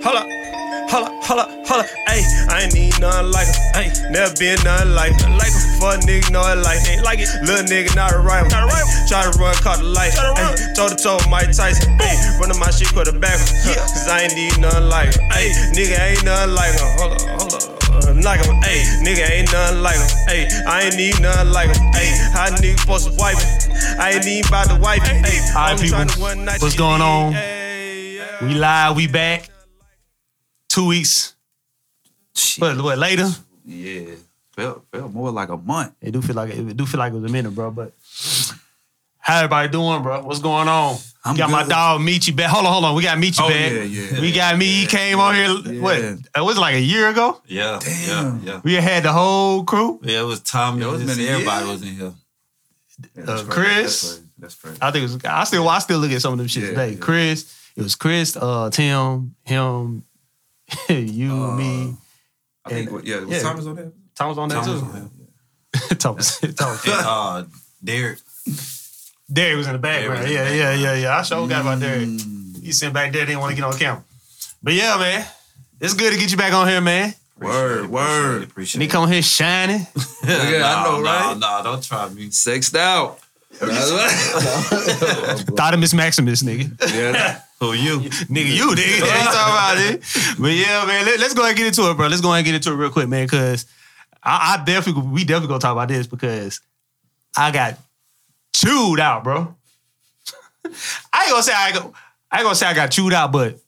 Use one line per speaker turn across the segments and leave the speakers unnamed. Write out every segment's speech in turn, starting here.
Holla, holla, holla, holla. Ayy, I ain't need nothing like him. Ayy, never been nothing like him. Like him. Fuck nigga, know it like him. Like it. Little nigga, not a rival. Not a rival. Try to run, caught the light. Ayy, toe to toe, Mike Tyson. Ayy, running my shit, put it back. Yeah. Cause I ain't need nothing like him. Ayy, nigga ain't nothing like him. Hold up, hold up. Uh, Like him, ayy, nigga ain't nothing like him, ayy, I ain't need nothing like him, ayy, how nigga supposed to wipe it? I ain't even about to wipe it, ayy.
All right, people,
tryna one night
what's going on? We live, we back. Two weeks. What, what later?
Yeah, felt felt more like a month.
It do feel like it do feel like it was a minute, bro. But how everybody doing, bro? What's going on?
I'm
got my
good.
dog Michi back. Hold on, hold on. We got Michi
Oh,
back.
yeah, yeah.
We got me. He came on here. What? It was like a year ago.
Yeah,
Damn.
yeah, yeah.
We had the whole crew.
Yeah, it was Tommy.
Yeah, it's
just
been
everybody
year.
was in here.
Yeah,
Uh,
that's right.
Chris.
That's right. That's right.
I think it was. I still. I still look at some of them shit
Yeah,
today.
yeah.
Chris. It was Chris, uh, Tim, him, you,
Uh,
me.
I think
and-
what- yeah, was
yeah.
Thomas on there?
Tom was on that
Tom was
too.
on here.
Thomas. Thomas.
And uh, Derek.
Derek was in the background.
Derek was
Yeah,
the
yeah, yeah, yeah. I sure got about Derek.
Mm,
He sitting back there, didn't want to get on camera. But yeah, man, it's good to get you back on here, man.
Word, word.
Appreciate
And he come here shining.
Yeah, I know, right?
No, no, don't try me.
Sexed out.
Thought of Miss Maximus, nigga.
yeah.
Who you?
nigga, you, nigga. Yeah, you talking about it. But yeah, man, let, us go ahead and get into it, bro. Let's go ahead and get into it real quick, man, because I, I definitely, we definitely gonna talk about this because I got chewed out, bro. I ain't gonna say I, go, I ain't gonna say I got chewed out, but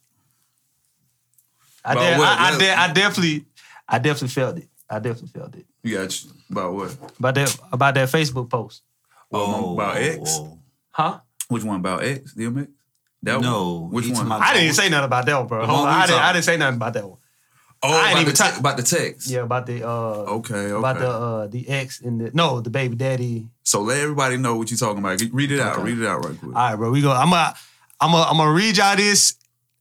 I,
About
de-
what?
I, I, de- I definitely, I definitely felt it. I definitely felt it
You got you. about what?
about that about that Facebook post,
Well, about X?
oh.
huh?
Which one about X? DMX? That
No,
one? Which one?
I didn't say nothing about that one, bro. Hold on. I, didn't, I didn't say nothing about that one.
oh,
I ain't
about,
even
the te-
talk-
about the text.
Yeah, about the uh,
Okay, okay.
about the uh, the ex and the no, the baby daddy.
so let everybody know what you're talking about. Read it out.
Okay.
Read it out right quick.
All right, bro. We go. I'm gonna I'm gonna I'm gonna read y'all this,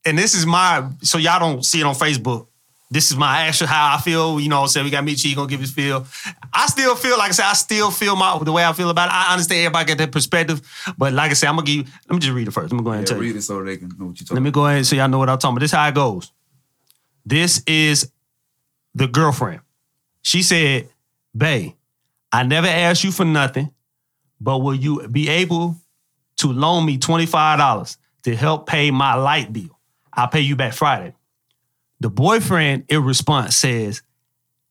and this is my so y'all don't see it on Facebook. This is my actual how I feel. You know, what I'm saying we got Michi he gonna give his feel. I still feel like I said I still feel my the way I feel about it. I understand everybody get their perspective, but like I said, I'm gonna give. you Let me just read it first. I'm gonna go ahead and
yeah,
tell you.
read it so they can know what you're talking
Let me go ahead and so y'all know what I'm talking about. This is how it goes. This is the girlfriend. She said, Bae, I never asked you for nothing, but will you be able to loan me $25 to help pay my light bill? I'll pay you back Friday. The boyfriend, in response, says,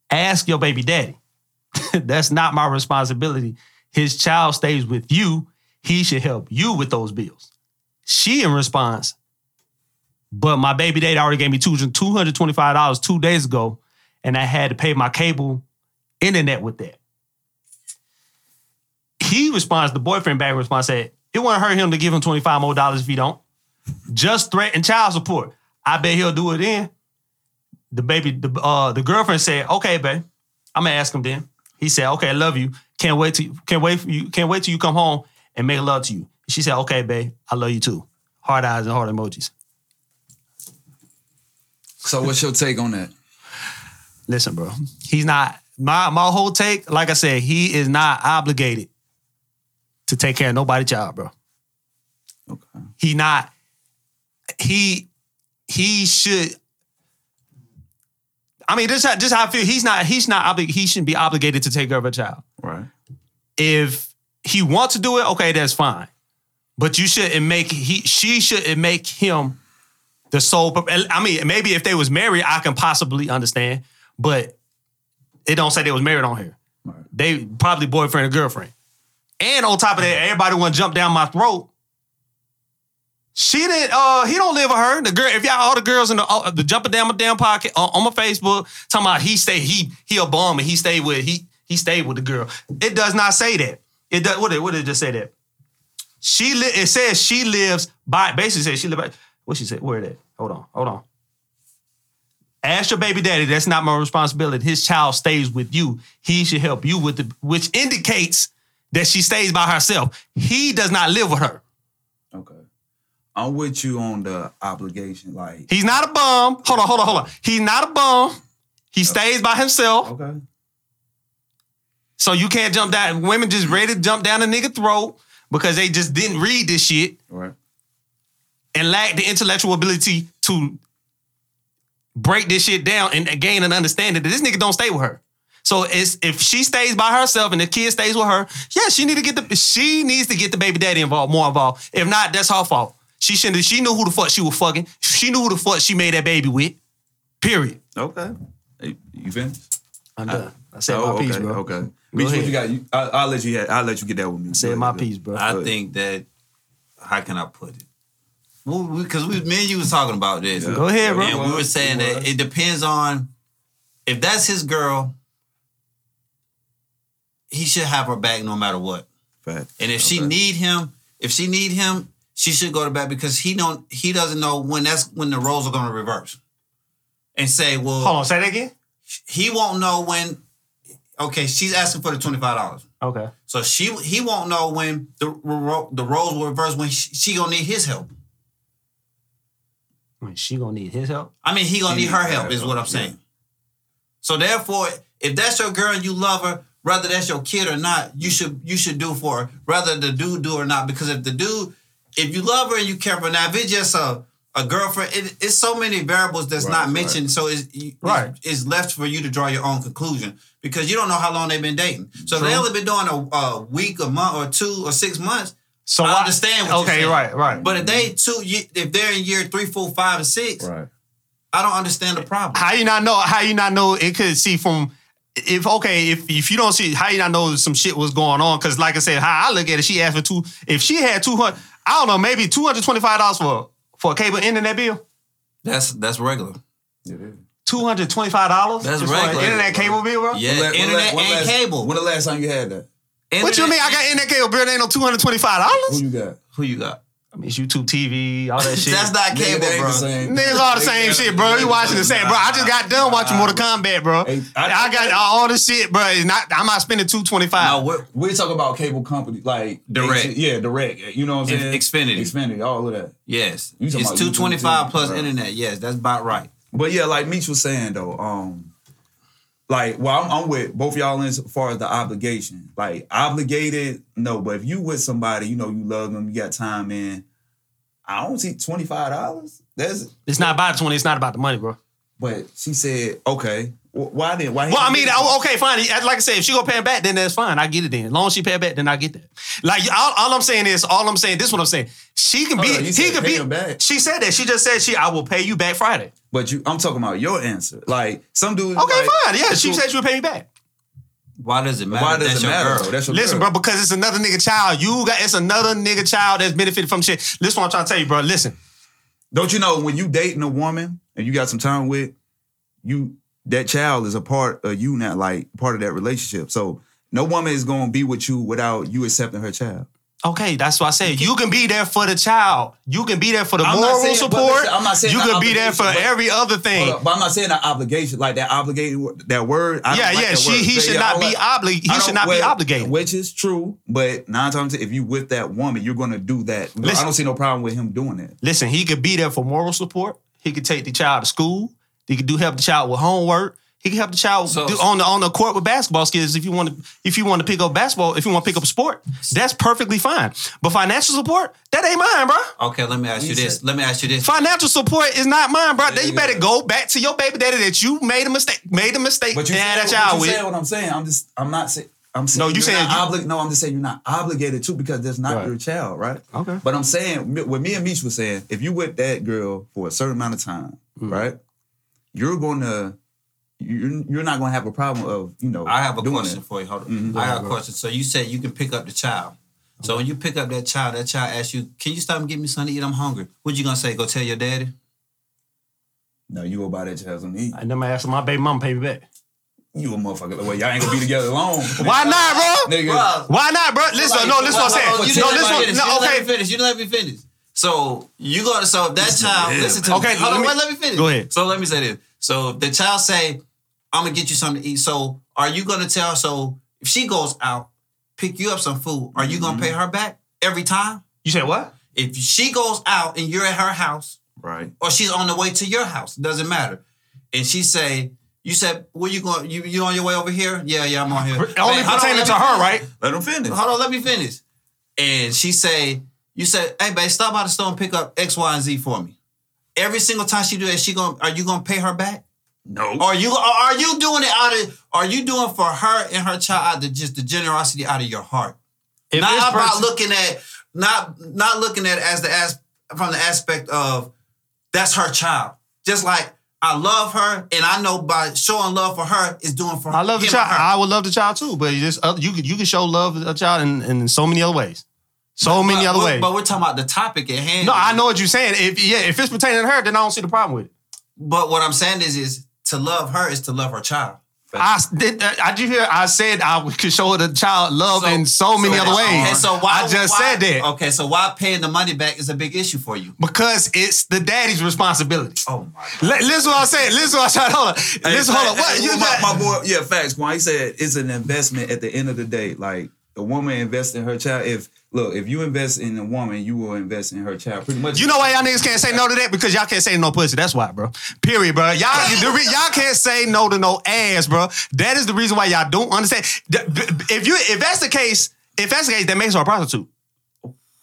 Ask your baby daddy. That's not my responsibility. His child stays with you. He should help you with those bills. She, in response, but my baby daddy already gave me two- $225 two days ago, and I had to pay my cable internet with that. He responds, the boyfriend back response said, it won't hurt him to give him 25 more dollars if he don't. Just threaten child support. I bet he'll do it then. The baby, the uh, the girlfriend said, okay, babe. I'm gonna ask him then. He said, okay, I love you. Can't wait to can't wait for you, can't wait till you come home and make love to you. She said, okay, babe, I love you too. Hard eyes and heart emojis.
So what's your take on that?
Listen, bro. He's not my my whole take. Like I said, he is not obligated to take care of nobody's child, bro.
Okay.
He not. He he should. I mean, this how this how I feel. He's not. He's not. Obli- he shouldn't be obligated to take care of a child.
Right.
If he wants to do it, okay, that's fine. But you shouldn't make he she shouldn't make him the sole. I mean, maybe if they was married, I can possibly understand. But it don't say they was married on here.
Right.
They probably boyfriend and girlfriend. And on top of that, everybody want to jump down my throat. She didn't. Uh, he don't live with her. The girl, if y'all all the girls in the uh, the jumping down my damn pocket on, on my Facebook talking about he stay he he a bum and he stayed with he he stayed with the girl. It does not say that. It does. What did what did it just say that? She li- it says she lives by basically says she live by what she said. Where that? Hold on, hold on. Ask your baby daddy. That's not my responsibility. His child stays with you. He should help you with the, which indicates that she stays by herself. He does not live with her.
I'm with you on the obligation. Like,
He's not a bum. Hold on, hold on, hold on. He's not a bum. He stays by himself.
okay.
So you can't jump down. Women just ready to jump down a nigga throat because they just didn't read this shit
right.
and lack the intellectual ability to break this shit down and gain an understanding that this nigga don't stay with her. So it's if she stays by herself and the kid stays with her, yeah, she need to get the she needs to get the baby daddy involved, more involved. If not, that's her fault. She shouldn't. She knew who the fuck she was fucking. She knew who the fuck she made that baby with. Period.
Okay. Hey, you finished?
I'm done. I said
oh,
my
okay,
piece, bro.
Okay. Mitch, what
ahead.
you got? You, I, I'll let you. I'll let you get that with me.
I said my piece, bro.
I think that how can I put it? Because we, me and you was talking about this.
Go ahead, bro.
And we were saying that it depends on if that's his girl, he should have her back no matter what.
Fact.
And if she need him, if she need him, she should go to bed because he don't he doesn't know when that's when the roles are gonna reverse. And say, well,
Hold on, say that again.
he won't know when okay, she's asking for the twenty five dollars.
Okay.
So she he won't know when the the roles will reverse when she, she gonna need his help.
When she gonna need his help?
I mean, he gonna
She
need her
needs
help, is what I'm
help,
saying. So therefore, if that's your girl and you love her, whether that's your kid or not, you should you should do for her, whether the dude do or not. Because if the dude, if you love her and you care for her, now if it's just a a girlfriend, it, it's so many variables that's
Right,
not
right.
mentioned. So it's, it's
Right.
it's left for you to draw your own conclusion because you don't know how long they've been dating. So if they only been doing a, a week, a month, or two, or six months.
So
I understand
Okay, right, right.
But if they two, if they're in year three, four, five, and six,
Right.
I don't understand the problem.
how you not know? How you not know? It could see from if okay if if you don't see how you not know some shit was going on because like I said, how I look at it, she asked for two. If she had two hundred, I don't know, maybe two hundred twenty five dollars for for a cable internet bill.
That's that's regular.
It is.
Two hundred twenty five dollars.
That's
for an
regular.
internet cable bill, bro.
Yeah,
When la- when
internet
la- when
and
last-
cable.
When the last time you had that?
What you mean? I got internet cable bill. There ain't no two hundred twenty five dollars.
Who you got?
Who you got?
I mean, it's YouTube TV, all that shit.
That's not cable,
that
bro.
Niggas all the same shit, bro. You watching the same, bro. I just got done watching Mortal Kombat, bro.
Hey,
I,
I-
got all the shit, bro. It's not. I'm not spending two twenty five.
No, we're,
We talk about cable company like
Direct.
Yeah, direct. You know what I'm saying?
Xfinity.
Xfinity, all of that.
yes, it's two twenty five plus
right.
internet. Yes, that's about right.
But yeah, like Meech was saying though, um, like well, I'm, I'm with both y'all in as far as the obligation. Like obligated, no, but if you with somebody, you know, you love them, you got time in. I don't see twenty five dollars. That's
It's not about the twenty. It's not about the money, bro.
but she said, okay, why didn't why?
Well, I mean, oh, okay, fine. Like I said, if she gonna pay it back, then that's fine. I get it then. As long as she pay it back, then I get that. Like all, all I'm saying is, all I'm saying, this is what I'm saying. She can be,
Hold on,
he can be.
back.
She said that. She just said she, I will pay you back Friday.
But you, I'm talking about your answer. Like some dude.
Okay,
like,
fine. Yeah, she
what-
said she would pay me back.
Why does it matter?
Why does
That's
it
your
matter?
girl.
That's your
Listen,
girl.
bro, because it's another nigga child. You got it's another nigga child that's benefited from shit. Listen, what I'm trying to tell you, bro. Listen,
Don't you know when you dating a woman and you got some time with you, that child is a part of you now, like part of that relationship. So no woman is gonna be with you without you accepting her child.
okay, that's what I said. You can be there for the child. You can be there for the
I'm not
moral
saying-
support.
listen, I'm not saying
you can be there for
but-
every other thing.
Up, but I'm not saying that obligation, like that obligated that word. I don't
Yeah,
like
yeah. She
word.
he
Yeah,
should
yeah,
not be
like-
obligated. He
don't-
should not be obligated.
Which is true, but nine times if you with that woman, you're gonna do that. I don't see no problem with him doing that.
Listen, he could be there for moral support. He could take the child to school. He can do help the child with homework. He can help the child
So-
do, on the on the court with basketball skills. If you want to, if you want to pick up basketball, if you want to pick up a sport, that's perfectly fine. But financial support, that ain't mine, bro.
Okay, let me ask you
You
this. Let me ask you this.
Financial support is not mine, bro. Then you
you
better
go.
go back to your baby daddy that you made a mistake, made a mistake,
But you
and had
said,
that child
but you said what I'm saying. I'm just I'm not saying. I'm saying
No, you
you're
saying
not
you-
obli- No, I'm just saying you're not obligated to because that's not
Right.
your child, right?
Okay.
But I'm saying what me and Meech was saying. If you with that girl for a certain amount of time,
Mm.
right? You're gonna you're you're not gonna have a problem of you know.
I have a
doing
question
it.
for you. Hold on.
Mhm.
I have a question. So you said you can pick up the child. So when you pick up that child, that child asks you, "Can you stop and get me something to eat? I'm hungry." What you gonna say? Go tell your daddy.
No, you go buy that child some eat.
And then I never asked my baby mama pay me back.
You a motherfucker. Well, y'all ain't gonna be together long.
Why not, bro?
Nigga.
Why not, bro? Listen, no, listen what I'm saying.
You
No,
didn't
listen
let me
what,
finish. You didn't let
okay.
me finish. You didn't let me finish. So you go to so if that child
him.
listen to me.
Okay,
me. Hold
let
on,
me-
wait, let me finish.
go ahead.
So let me say this. So if the child say, I'm gonna get you something to eat. So are you gonna tell so if she goes out, pick you up some food, are you gonna
Mm-hmm.
pay her back every time?
You said what?
If she goes out and you're at her house,
Right.
or she's on the way to your house, doesn't matter. And she say, you said, where you going? You you on your way over here? Yeah, yeah, I'm on here.
Only
Wait, hold on,
pertaining to her,
finish.
right?
Let him finish.
Hold on, let me finish. And she say, you said, hey, babe, stop by the store and pick up X, Y, and Z for me. every single time she do that, she going to are you gonna pay her back?
No.
Or are you are you doing it out of are you doing for her and her child out of just the generosity out of your heart?
If
not about
person-
looking at not not looking at it as the as from the aspect of that's her child. Just like I love her, and I know by showing love for her is doing for
I love the child.
her.
I would love the child too, but you just uh, you can you can show love to a child in, in so many other ways. So many
But-
other ways.
But we're talking about the topic at hand.
no, I know what you're saying. If yeah, if it's pertaining to her, then I don't see the problem with it.
But what I'm saying is, is to love her is to love her child.
I did. uh, I did you hear? I said I could show the child love in so many
so-
other ways.
Okay, so why?
I just
why-
said that
Okay, so why paying the money back is a big issue for you?
because it's the daddy's responsibility.
Oh my god.
Li- Listen, what I'm saying. Listen, what I said. saying. Hold on.
Hey,
Listen, hold on. What
hey,
you
my,
got-
my boy, yeah, facts. Quan, he said it's an investment at the end of the day. Like the woman invests in her child. If look, if you invest in a woman, you will invest in her child. Pretty much.
You know why y'all niggas can't say no to that? Because y'all can't say no pussy. That's why, bro. Period, bro. Y'all, y'all can't say no to no ass, bro. That is the reason why y'all don't understand. If you, if that's the case, if that's the case, that makes her a prostitute.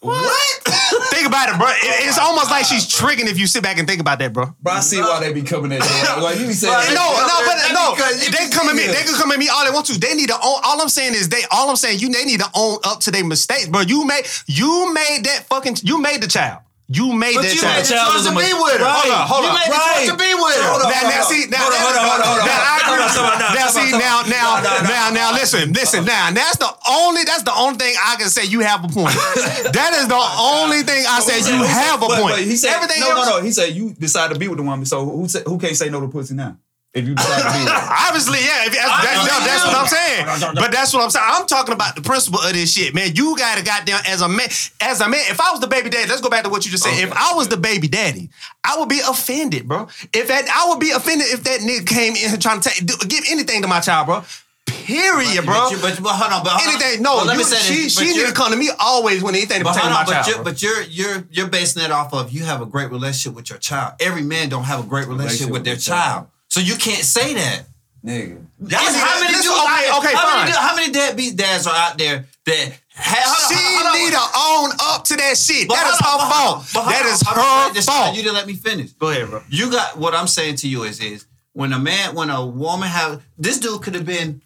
What?
Think about it, bro. It- it's almost like she's tricking if you sit back and think about that, bro.
Bro, I see why they be coming at you. Like you be saying,
No, no, but no, they
can
come at me.
see
They can come at me all they want to. They need to own. All I'm saying is they. All I'm saying you. They need to own up to their mistakes, bro. You made. You made that fucking. You made the child. You made
But
that
you
child.
made the
child
choice to be with her.
Hold on, hold
you
on.
made the choice to be with her.
Hold on.
Now, now, see, now,
Hold on, hold on, hold on, hold on.
now, I agree. Now,
stop,
see,
stop.
now, now,
No, no, no,
now,
no,
now,
no.
listen, listen, now, that's the only, that's the only thing I can say you have a point. that is the only thing I said you have a
But-
point.
but he said,
Everything
no,
else,
no, no. He said you decide to be with the woman. So who say, who can't say no to pussy now? If you decide to be.
Obviously, yeah. If that's, that's, no, that's what I'm saying. But that's what I'm saying. I'm talking about the principle of this shit, man. You gotta goddamn as a man, as a man. If I was the baby daddy, let's go back to what you just said. If I was the baby daddy, I would be offended, bro. If that, I would be offended if that nigga came in trying to take, give anything to my child, bro. Period, bro.
But, you, but, but hold on, but hold on.
anything, no.
But let
you,
me say
she
this.
she
but
need to come to me always when anything
But
pertaining
hold
to my
on, but
child.
you're, but you're you're you're basing it off of you have a great relationship with your child. Every man don't have a great relationship,
Relationship
with their
with their
child. So you can't say that.
Nigga.
Yeah,
Yes,
nigga,
how many dudes
okay,
there-
okay,
how
fine.
Many, how many deadbeat dads are out there that ha- hold on,
she
hold on,
need to own up to that shit.
But
that is
hold
her
on, but
fault.
on, but hold
That
on,
is
hold on,
her
just-
fault.
You didn't let me finish.
Go ahead, bro.
You got what I'm saying to you is is when a man, when a woman have this dude could have been,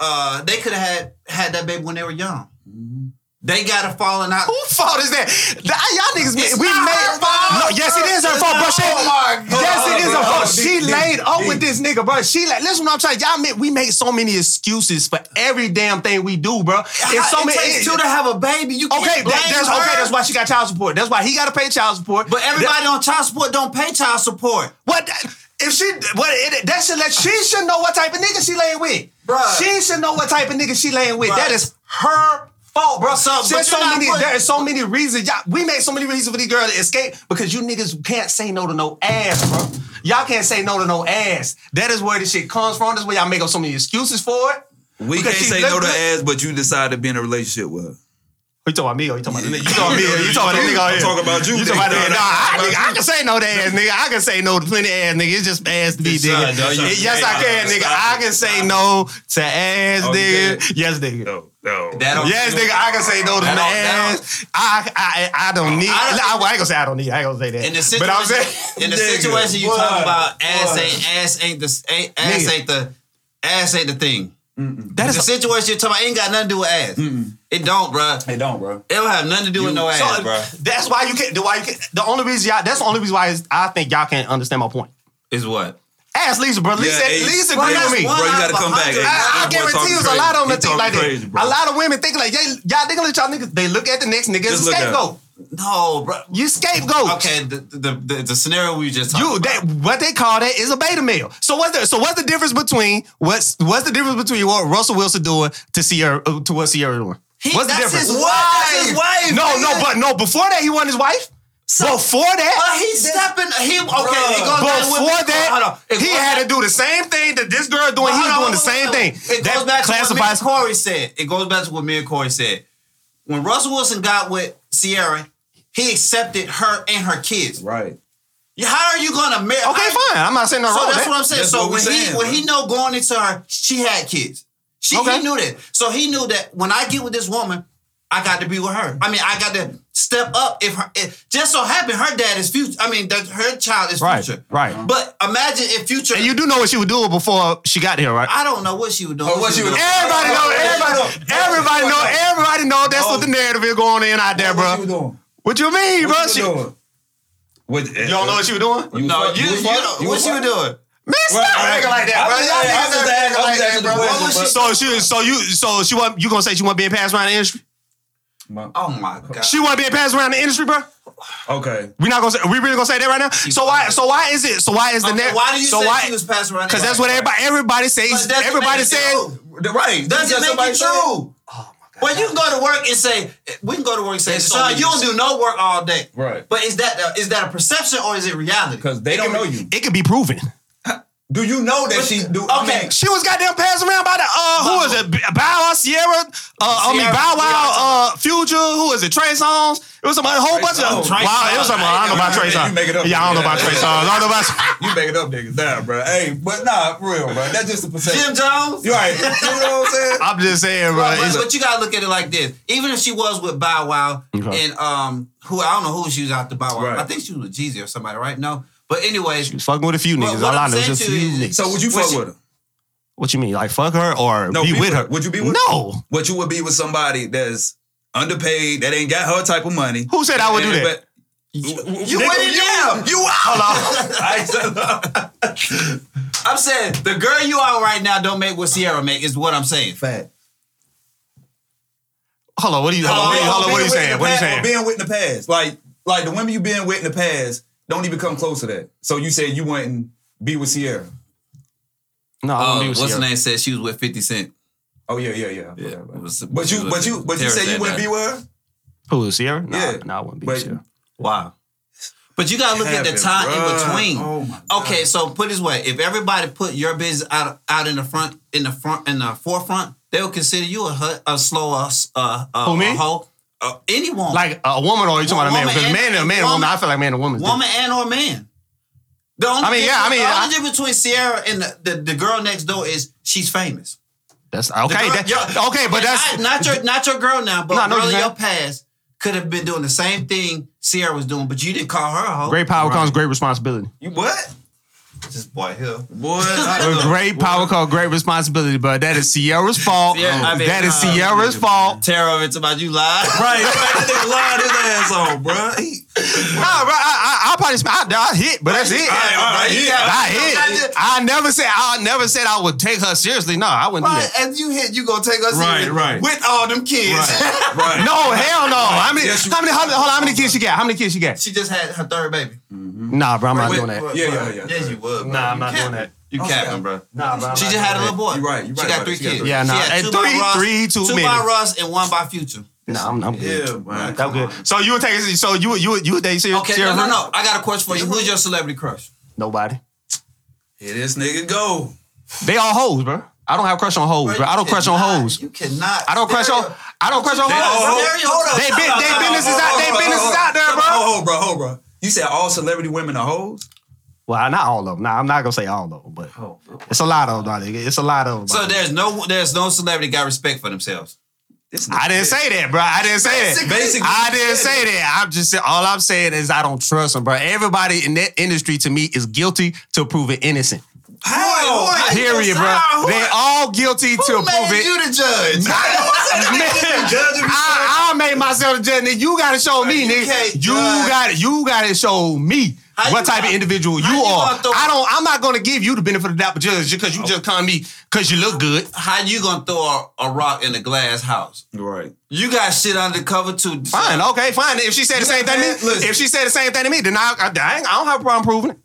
uh, they could have had had that baby when they were young. They got a falling out.
Who fault is that? The- Y'all niggas,
It's
we made.
her fault.
No, yes, it is her fault, bro. She,
oh my God.
yes, it is her fault. She
Deep,
laid up with this nigga, bro. She like, listen, what I'm trying. Y'all, make, we make so many excuses for every damn thing we do, bro. If so
it
many.
takes two to have a baby. You can't
okay,
blame
that, that's
her.
okay. That's why she got child support. That's why he got to pay child support.
But everybody on child support don't pay child support.
What if she? What it, that should let she should know what type of nigga she laying with.
Bruh.
She should know what type of nigga she laying with.
Bruh.
That is her fault, bro.
So, but
There's so
you're not
many.
putting-
there is so many reasons. Y'all, we made so many reasons for these girls to escape because you niggas can't say no to no ass, bro. Y'all can't say no to no ass. That is where this shit comes from. That's where y'all make up so many excuses for it.
We
Because
can't say no to
good.
ass, but you decide to be in a relationship with her.
Oh, you talking about me or you talking about the nigga? You talking about me or you talking about the nigga? out
I'm talking about you,
You talking about the
nigga.
nigga? Nah, I, nigga, I can say no to ass, nigga. I can say no to plenty of ass, nigga. It's just ass to be,
Yes,
nigga.
sir, dog. You-
Yes, I can, nigga. I can say no to ass,
Oh,
nigga. Yes, nigga.
No, no.
That
Yes, nigga, I can say no to
That
the ass. I, I, I don't need.
I
I,
don't-
I, ain't gonna say I don't need. I ain't gonna say that.
In the situation,
but
situation,
I'm saying,
in the
Nigga,
situation you
what?
talking about, ass
What?
ain't ass ain't the ain't, ass
Nigga.
ain't the ass ain't the thing.
That's
The
is
situation you're talking about ain't got nothing to do with ass. It don't, bro.
It don't, bro.
It don't have nothing to do with no ass, bro.
That's why you can't. The why you can't. The only reason y'all. That's the only reason why I think y'all can't understand my point.
Is what?
Ask Lisa, bro. Lisa,
Ace.
Lisa
Bro,
agree with me.
Bro, you gotta come back. Hey,
I, I guarantee
talking
you, a lot of them that think like
talking
that.
bro.
a lot of women think like, yeah, y'all think like y'all niggas. They look at the next nigga as a scapegoat.
No, bro.
You scapegoat.
Okay, the the, the, the scenario we just talked
You
about.
that what they call that is a beta male. So what's the so what's the difference between what's what's the difference between what Russell Wilson doing to Ciara uh, to what Ciara doing?
He-
what's the
that's
difference?
his wife. That's his wife,
No,
nigga.
no, but no. Before that, he wasn't his wife. Before that, uh,
But he's stepping. He okay. It goes back with
before
hold
that,
on. It
he
goes
had
back-
to do the same thing that this girl doing.
But
He
hold on,
doing the
wait,
same
wait,
thing.
wait. It
that
goes back to what me and. Corey said. It goes back to what me and Corey said. When Russell Wilson got with Ciara, he accepted her and her kids.
Right.
How are you gonna marry?
Okay, fine. I'm not saying no
So
wrong. with
that's
that.
what I'm saying.
That's
so
what we're
when he
saying,
when
bro.
he know going into her, she had kids. She
Okay.
he knew that. So he knew that when I get with this woman, I got to be with her. I mean, I got to step up if her if, just so happen her dad is future. I mean, that her child is
Right,
future.
right.
But imagine if future.
And you do know what she was doing before she got here, right?
I don't know what she was doing.
Oh, what she was-
Everybody know, oh, everybody, everybody know, everybody know that's what the oh. narrative is going in out there,
What you
bro.
doing?
What you mean, bro?
What
She,
you
you
doing? What, eh, you
don't know what she was doing?
You
No,
fuck-
you,
you
you, know,
you
what she was doing?
Man, stop
Right,
acting like that,
I'm
bro. Y'all niggas acting like that, bro.
question,
What was she-
but-
So she, so you, so she want you gonna say she want being passed around the industry?
Oh my god.
She want to being passed around the industry, bro?
Okay.
We not gonna say, we really gonna say that right now? So why, so why is it? So why is the
Okay,
narrative?
why do you
so
say
why,
she was passed around?
Because that's what everybody, everybody says. Everybody
make it
said.
true.
Oh right.
Does
Just
it make
somebody
it
said-
true? Well, you can go to work and say we can go to work and say,
There's so
"Son, you don't do no work all day."
Right.
But is that that is that a perception or is it reality?
Because they don't know you.
It could be proven.
Do you know that
But-
she do? I
okay.
mean,
She was goddamn passed around by the uh who is it? Bow Wow, Ciara, uh I mean Bow Wow,
Ciara.
uh Future, who is it? Trey Songz. It was a whole bunch of
Songz.
wow.
Trey
It was some.
Songz.
I don't know about Trey
You
Songz.
make it up.
Yeah, I don't know about Trey Songz. I don't know about.
you make it up, niggas down, bro. Hey, but nah, for real, bro. That's just a perception.
Jim Jones.
You right. You know what I'm saying?
I'm just saying, bro.
But, but you gotta look at it like this. Even if she was with Bow Wow
Okay.
and um who I don't know who she was out to Bow Wow.
Right.
I think she was with Jeezy or somebody, right? No. But anyways,
fucking with a few
Well,
niggas.
what
All I
I'm
know is
saying
just a
to you
few
is-
niggas.
So would you
What
fuck
she-
with her?
What you mean? Like fuck her or
No,
be, with her?
Would you be with? Her?
No.
What you would be with somebody that's underpaid, that ain't got her type of money.
Who said I would do
And-
that?
but-
you
Nigga,
went it
you-
down.
You out. I said,
I'm saying the girl you are right now don't make what Ciara make is what I'm saying.
Fat.
Hold on. What are you? Hold on. What are you, hold on, what are you saying? What are you saying?
Being with in the past, like like the women you been with in the past, don't even come close to that. So you said you wouldn't be with Ciara.
No, I
Oh,
wouldn't be with
what's the
Ciara.
name? Said she was with 50 Cent.
Oh yeah, yeah, yeah.
Yeah,
yeah
was-
but you, but you, but you
Terrence
said you
said
wouldn't
that.
be with her.
Who is Ciara? Nah,
Yeah.
nah, I wouldn't be
But-
with Ciara.
Wow. But you gotta look at the
Happen,
time in between.
Oh my God.
Okay, so put it this way: if everybody put your business out out in the front, in the front, in the forefront, they will consider you a a slow uh, uh, uh,
Who,
a hoe. Uh, anyone,
Like a woman or you talking about a man?
Woman
Because
and-
man, and a man, and
woman-
woman. I feel like man and woman.
woman and or man. The only
I mean, yeah, I mean,
the only
I-
difference between Ciara and the, the, the girl next door is she's famous.
That's okay.
girl-
that-
your-
okay, but that's
not, not your not your girl now, but
No,
girl in your past could have been doing the same thing Ciara was doing, but you didn't call her a hoe.
great power
Right.
comes great responsibility.
You what?
This boy here.
Boy,
With great power comes great responsibility, but that is Ciara's fault.
Yeah, I mean,
that is
uh,
Ciara's fault.
Tara, it's about you live.
right? That nigga lied his ass on, bro. He,
Nah, bro, I, I, I probably I, I hit, but that's it.
All right, all right, yeah.
I hit. I never said I never said I would take her seriously. No, I wouldn't do
Right,
that.
as you hit, you gonna take us
Right,
in
right.
with all them kids.
right.
No, hell no. How many?
Yes,
how many? How many? Hold on. How many kids she got? How many kids she got?
she just had her third baby. Mm-hmm.
Nah, bro, I'm not
Wait,
doing that.
wait,
Yeah, yeah, yeah.
Yes, you would. bro.
Nah, I'm not doing that.
You
Okay.
capping, bro.
Nah, bro. I'm
She just had a little boy.
You right, you right.
She
right
got
about
three.
She
kids.
Yeah, nah,
She had
and
two
three-
by Russ,
three too
two
many.
by Russ and one by Future.
Nah, I'm, I'm good.
Yeah, man.
That good. So you would take so you would- you would- you would date Ciara?
Okay,
Ciara
no, no, no. I got a question for you. Who's your celebrity crush?
Nobody.
Here this nigga go.
They all hoes, bro. I don't have crush on hoes, bro. I don't crush on hoes.
You cannot.
I don't crush on. I don't crush on hoes.
hoes.
Hold up.
They been they business
hold on,
out. They business is out there, bro.
Hold, bro, hold, bro. You said all celebrity women are hoes?
Well, not all of them. Nah, I'm not gonna say all of them, but it's a lot of them, nigga. It's a lot of them.
So there's no there's no celebrity got respect for themselves.
I didn't say that, bro. I didn't say that.
Basically,
I didn't say that. I'm just all I'm saying is I don't trust them, bro. Everybody in that industry to me is guilty to prove it innocent.
How?
Who-
Period, bro.
Who-
They all guilty to
Who
prove
made
it.
you the judge?
Man, I, I made myself the judge. Nigga, you gotta show me,
You
nigga.
can't
You
judge.
got you gotta show me
How
what
you
type of individual you
you
are.
throw-
I don't. I'm not gonna give you the benefit of the doubt, but just because you just come me because you look good.
How you gonna throw a, a rock in a glass house?
Right.
You got shit under cover too.
Fine, okay, fine. If she said the same thing to me, if she said the same thing to me, then I, I, I, ain't- I don't have a problem proving it.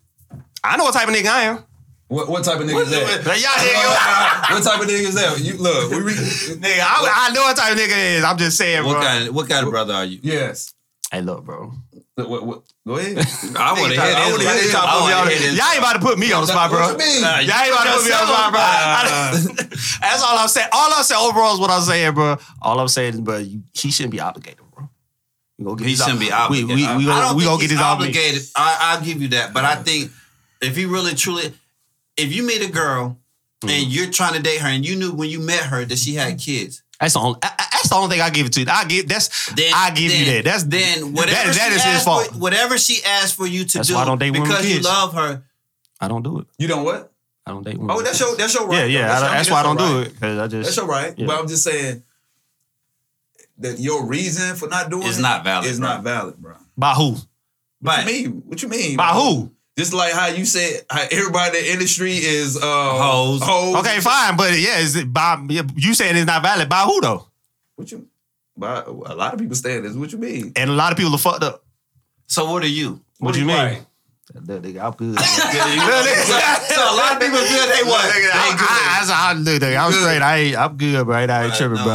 I know what type of nigga I am.
What, what type of nigga is that?
Like, y'all nigga,
what type of nigga is that? You look, we re-
nigga I, I know what type of nigga it is. I'm just saying, bro.
What kind? What kind of brother are you?
yes.
Hey, look, bro.
What, what, what, go ahead.
I want to hear
I
this.
wanna
one.
hear this.
I
Y'all
wanna hear this.
Y'all ain't about to put me on the spot, bro.
What you mean?
Y'all ain't about to put me on the spot, bro. I- That's all I'm saying. All I'm saying overall is what I'm saying, bro. All I'm saying is, bro, you, he shouldn't be obligated, bro. We gonna get
He shouldn't
ob-
be obligated.
We, we, we,
I
gonna,
don't
we gonna get
he's
this obligated.
obligated. I, I'll give you that, but I think if he really truly, if you meet a girl
Mm.
and you're trying to date her, and you knew when you met her that she had kids,
That's the only. I- I- That's That's the only thing I give it to. you. I give that's
Then,
I give you that. That's
then whatever
that, that
she
is his
asked
fault.
For, whatever she asked for you to
That's
do
why I don't date women with
because you
kids.
love her.
I don't do it.
You don't what?
I don't date women.
Oh,
with
that's
kids.
your that's your right.
yeah, yeah.
That's,
I,
I mean,
that's why I don't
your
do it because I just
That's your right.
Yeah.
But I'm just saying that your reason for not doing
Is
it
not valid,
Is
bro.
not valid, bro.
by who?
What
But
you mean? What you mean?
By
bro?
who?
Just like how you said, how everybody in the industry is uh,
Hoes.
Hoes.
Okay, fine, but yeah, is it by you saying it's not valid? By who though?
What you? By, a lot of people saying this. What you mean?
And a lot of people are fucked up.
so what are you?
What, do you mean?
right?
That nigga, I'm good.
So a lot of people feel they what? They
I,
good.
I, I, I, look, nigga, I'm
Good.
straight. I ain't, I'm good, bro. I ain't tripping,
No,
bro.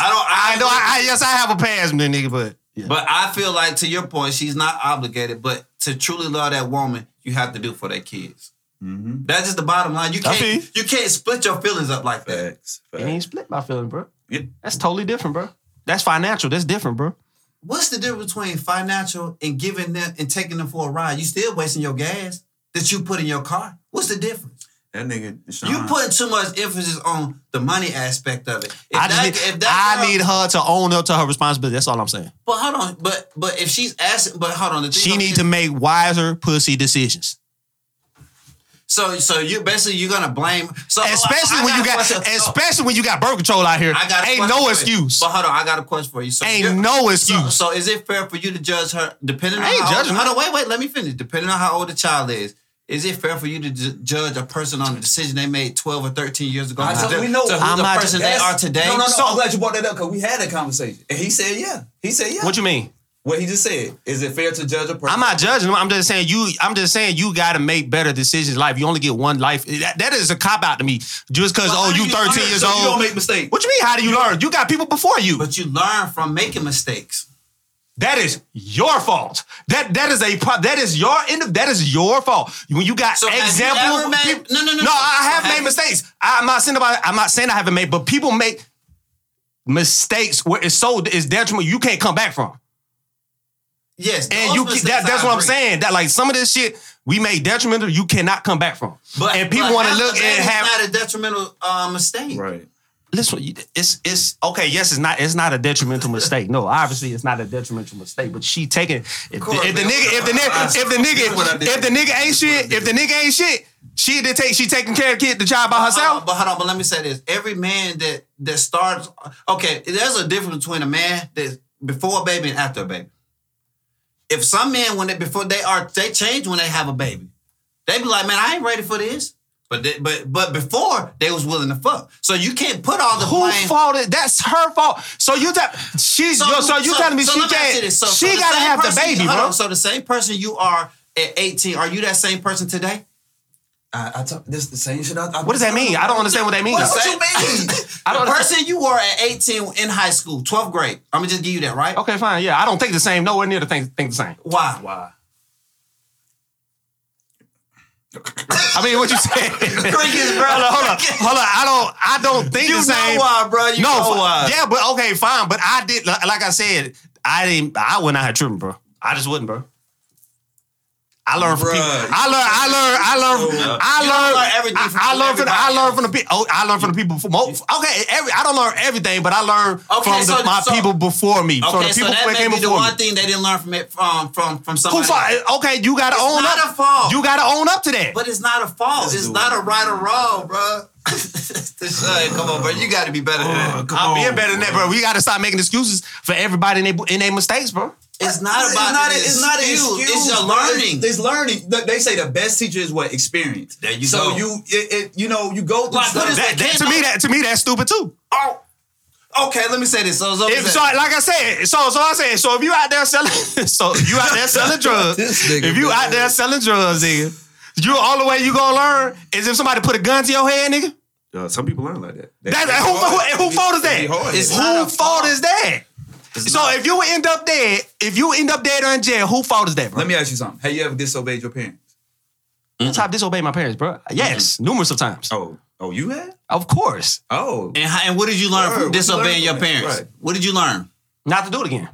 I don't. I,
I know. I, I yes, I have a pass, man, nigga, but yeah.
But I feel like to your point, she's not obligated. But to truly love that woman, you have to do for their kids.
Mm-hmm.
That's just the bottom line. You can't you can't split your feelings up like that.
Facts.
it ain't split my feeling, bro.
Yeah.
That's totally different, bro. That's financial. That's different, bro.
What's the difference between financial and giving them and taking them for a ride? You still wasting your gas that you put in your car. What's the difference?
That nigga. Sean,
You putting too much emphasis on the money aspect of it. If
I
that-
need,
if that
I
girl-
need her to own up to her responsibility. That's all I'm saying.
But hold on, but but if she's asking, but hold on, the
She needs to make wiser pussy decisions,
So so you basically you're gonna blame. So
especially
I
when you got. Especially when you got birth control out here.
I got
Ain't no excuse.
But hold on, I got a question for you. So
Ain't no excuse.
so is it fair for you to judge her depending on
I ain't
how
judging
old. Hold on, wait, wait, let me finish. Depending on how old the child is, is it fair for you to ju- judge a person on a decision they made 12 or 13 years ago
I
to,
we know.
to who
I'm
the
not-
person they
That's-
are today?
No, no, no.
So-
I'm glad you brought that up because we had that conversation, and he said, "Yeah." He said, "Yeah."
what you mean?
What he just said. Is it fair to judge a person?
I'm not judging them. I'm just saying you. I'm just saying you got to make better decisions in life. You only get one life. That, that is a cop out to me. Just because
Well,
oh
how
you
do you-
13 years
so
old.
you don't make mistakes.
what you mean? How do you learn? You got people before you.
But you learn from making mistakes.
That is your fault. That that is a that is your end of that is your fault. When you got
So have you ever made-
people-
no, no, no,
no.
no.
I
So
have
have
made
you-
mistakes. I'm not saying about. I'm not saying I haven't made, but people make mistakes where it's so it's detrimental you can't come back from.
Yes,
And you
mistakes
that, that's
I
what I'm saying. That like some of this shit we made detrimental you cannot come back from.
But
and people want to look
a
and have
not a detrimental uh, mistake.
Right.
Listen, it's it's okay. Yes, it's not it's not a detrimental mistake. No, obviously it's not a detrimental mistake. But she taking if, if the nigga if the nigga if the nigga if the nigga ain't shit if the nigga ain't shit she did take she taking care of the kid the child by
Hold on,
herself.
but hold on, but let me say this: every man that that starts, okay, there's a difference between a man that's before a baby and after a baby. If some men, when they before they are, they change when they have a baby. They be like, man, I ain't ready for this. But they, but but before they was willing to fuck. So you can't put all the
Who
blame.
fault it? That's her fault. So you tell she's so, so you telling me
so
she
me
can't.
So-
she gotta
same
have the baby, bro.
on. So the same person you are at 18, are you that same person today?
I, I talk, this the same shit. I, I,
What does that mean? I don't understand what that means.
What, what you mean?
I don't
the person you were at 18 in high school, 12th grade. I'm gonna just give you that, right?
Okay, fine. Yeah, I don't think the same. Nowhere near the think think the same.
Why?
Why?
I mean, what you saying?
Crickets, bro.
Hold on, hold on, hold on. I don't, I don't think
You
the same.
know why, bro? You
no,
know why?
yeah, but okay, fine. But I did, like, I said, I didn't. I wouldn't out here tripping, bro. I just wouldn't, bro. I learned from
Bruh,
people. I learned. I learned. I learned.
So,
I learned.
learn everything from
I, I learned from. the- I
everybody
learned from the people. Oh, I learned from the people. Before, most, okay, every. I don't learn everything, but I learned
Okay,
from the,
so-
my
so-
people before me. from
Okay,
the
so
people
that
that
may
came
be the
before me.
one thing they didn't learn from it from from from
Who
somebody.
fault?
else.
Okay, you gotta
It's
own
not
up.
a fault.
You gotta own up to that.
But it's not a fault.
Let's
it's not
it.
a right or wrong, bro. Come on, bro. You got to be better than oh, that.
Come
I'm
on,
being better than that, bro. We gotta stop making excuses for everybody in their in their mistakes, bro.
It's not about
it's not,
the
it's not an
excuse.
excuse.
It's your learning.
It's, it's learning. Look, They say the best teacher is what experience.
There you
so
go.
you, it, it, you know, you go through
Like,
stuff.
That, that- to me, that to me, that's stupid too.
Oh, okay. Let me say this. So, so,
If, so, like I said, so so I said, so if you out there selling, so you out there selling drugs, if you
man.
out there selling drugs, nigga, you all the way you gonna learn is if somebody put a gun to your head, nigga.
Uh, some people learn like that.
That, who, who, who fault is that?
It's
Who
a
fault is that? So if you end up dead, if you end up dead or in jail, who fault is that, bro?
Let me ask you something. Have you ever disobeyed your parents?
That's how I disobeyed my parents, bro. Yes, numerous of times.
Oh, oh, you had?
Of course,
Oh,
and, how- and what did you learn
Word,
from
what you
disobeying
learn
your
from it?
parents?
Right.
What did you learn?
not to do it again.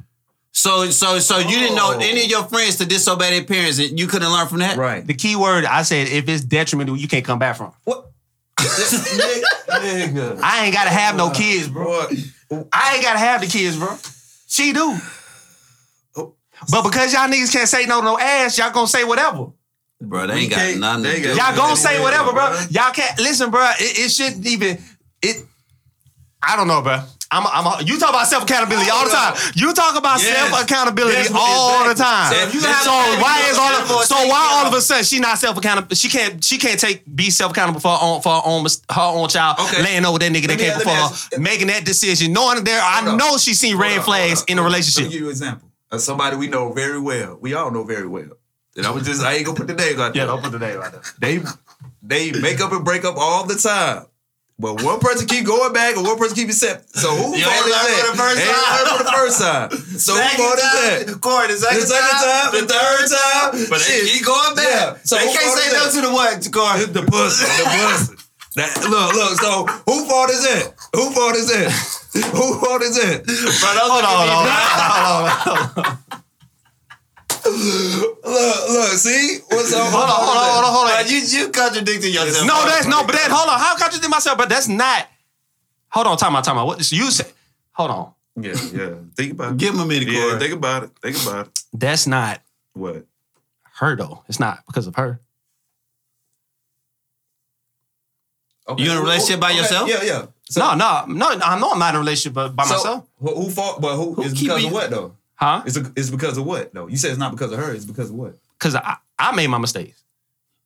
So, so, so you didn't know
Oh.
any of your friends to disobey their parents, and you couldn't learn from that.
right.
The key word I said, if it's detrimental, you can't come back from.
What? nigga,
I ain't gotta have no kids, bro.
bro.
I ain't gotta have the kids, bro. She do. Oh. But because y'all niggas can't say no to no ass, y'all gonna say whatever.
Bro, they ain't got
can't-
nothing.
they
to do
got-
Y'all gonna say whatever, bro.
bro.
Y'all can't listen, bro. It, it shouldn't even. It. I don't know, bro. I'm. A, I'm. A, you talk about self accountability all the time. You talk about
Yes.
self accountability
That's what-
all the time.
So
So,
have a baby,
why is all of, so why all
of
of a sudden she not self accountable? She can't. She can't take be self accountable for her own for her own her own child
Okay.
laying over that nigga that came before her, making that decision, knowing there. I
Hold
know she's seen red
Hold on,
flags in a
Let
relationship.
me give you an example. Of somebody we know very well. We all know very well. And I was just I ain't gonna put the name out there.
Yeah, I'll put the name right there.
They they make up and break up all the time. But one person keep going back and one person keep accepting. So who
You
fault is that?
for the first
Ain't
time.
for the first time. So who
Second
fault is
time,
that?
Corey, the second,
The second time, the third time,
But they
shit.
keep going back.
Yeah. So
they
who
can't say
is
no to the what, Corey?
The pussy. The pussy. That, look, look. So who fault is that? Who fault is that? Who fault is that?
Bro,
Hold on, hold on,
niggas be-
hold on, hold on.
Look, look. See what's up?
Hold on, hold on, hold on, hold on.
Bro, you you contradicting yourself.
No, that's no, but that hold on. How contradict myself? But that's not. Hold on, time out, time out. What so you say? Hold on.
Yeah, yeah. Think about it.
Give him a minute,
Yeah,
Corey.
think about it. Think about it.
That's not
What?
her though. It's not because of her.
Okay.
You in a relationship by
Okay,
yourself?
Yeah, yeah. So,
no, no, no. I know I'm not in a relationship by, by
so,
myself.
Who, who fault? But who,
Who
is
keep
because
you-
of what though?
Huh?
It's, a, it's because of what though? You said it's not because of her. It's because of what?
Because I, I made my mistakes.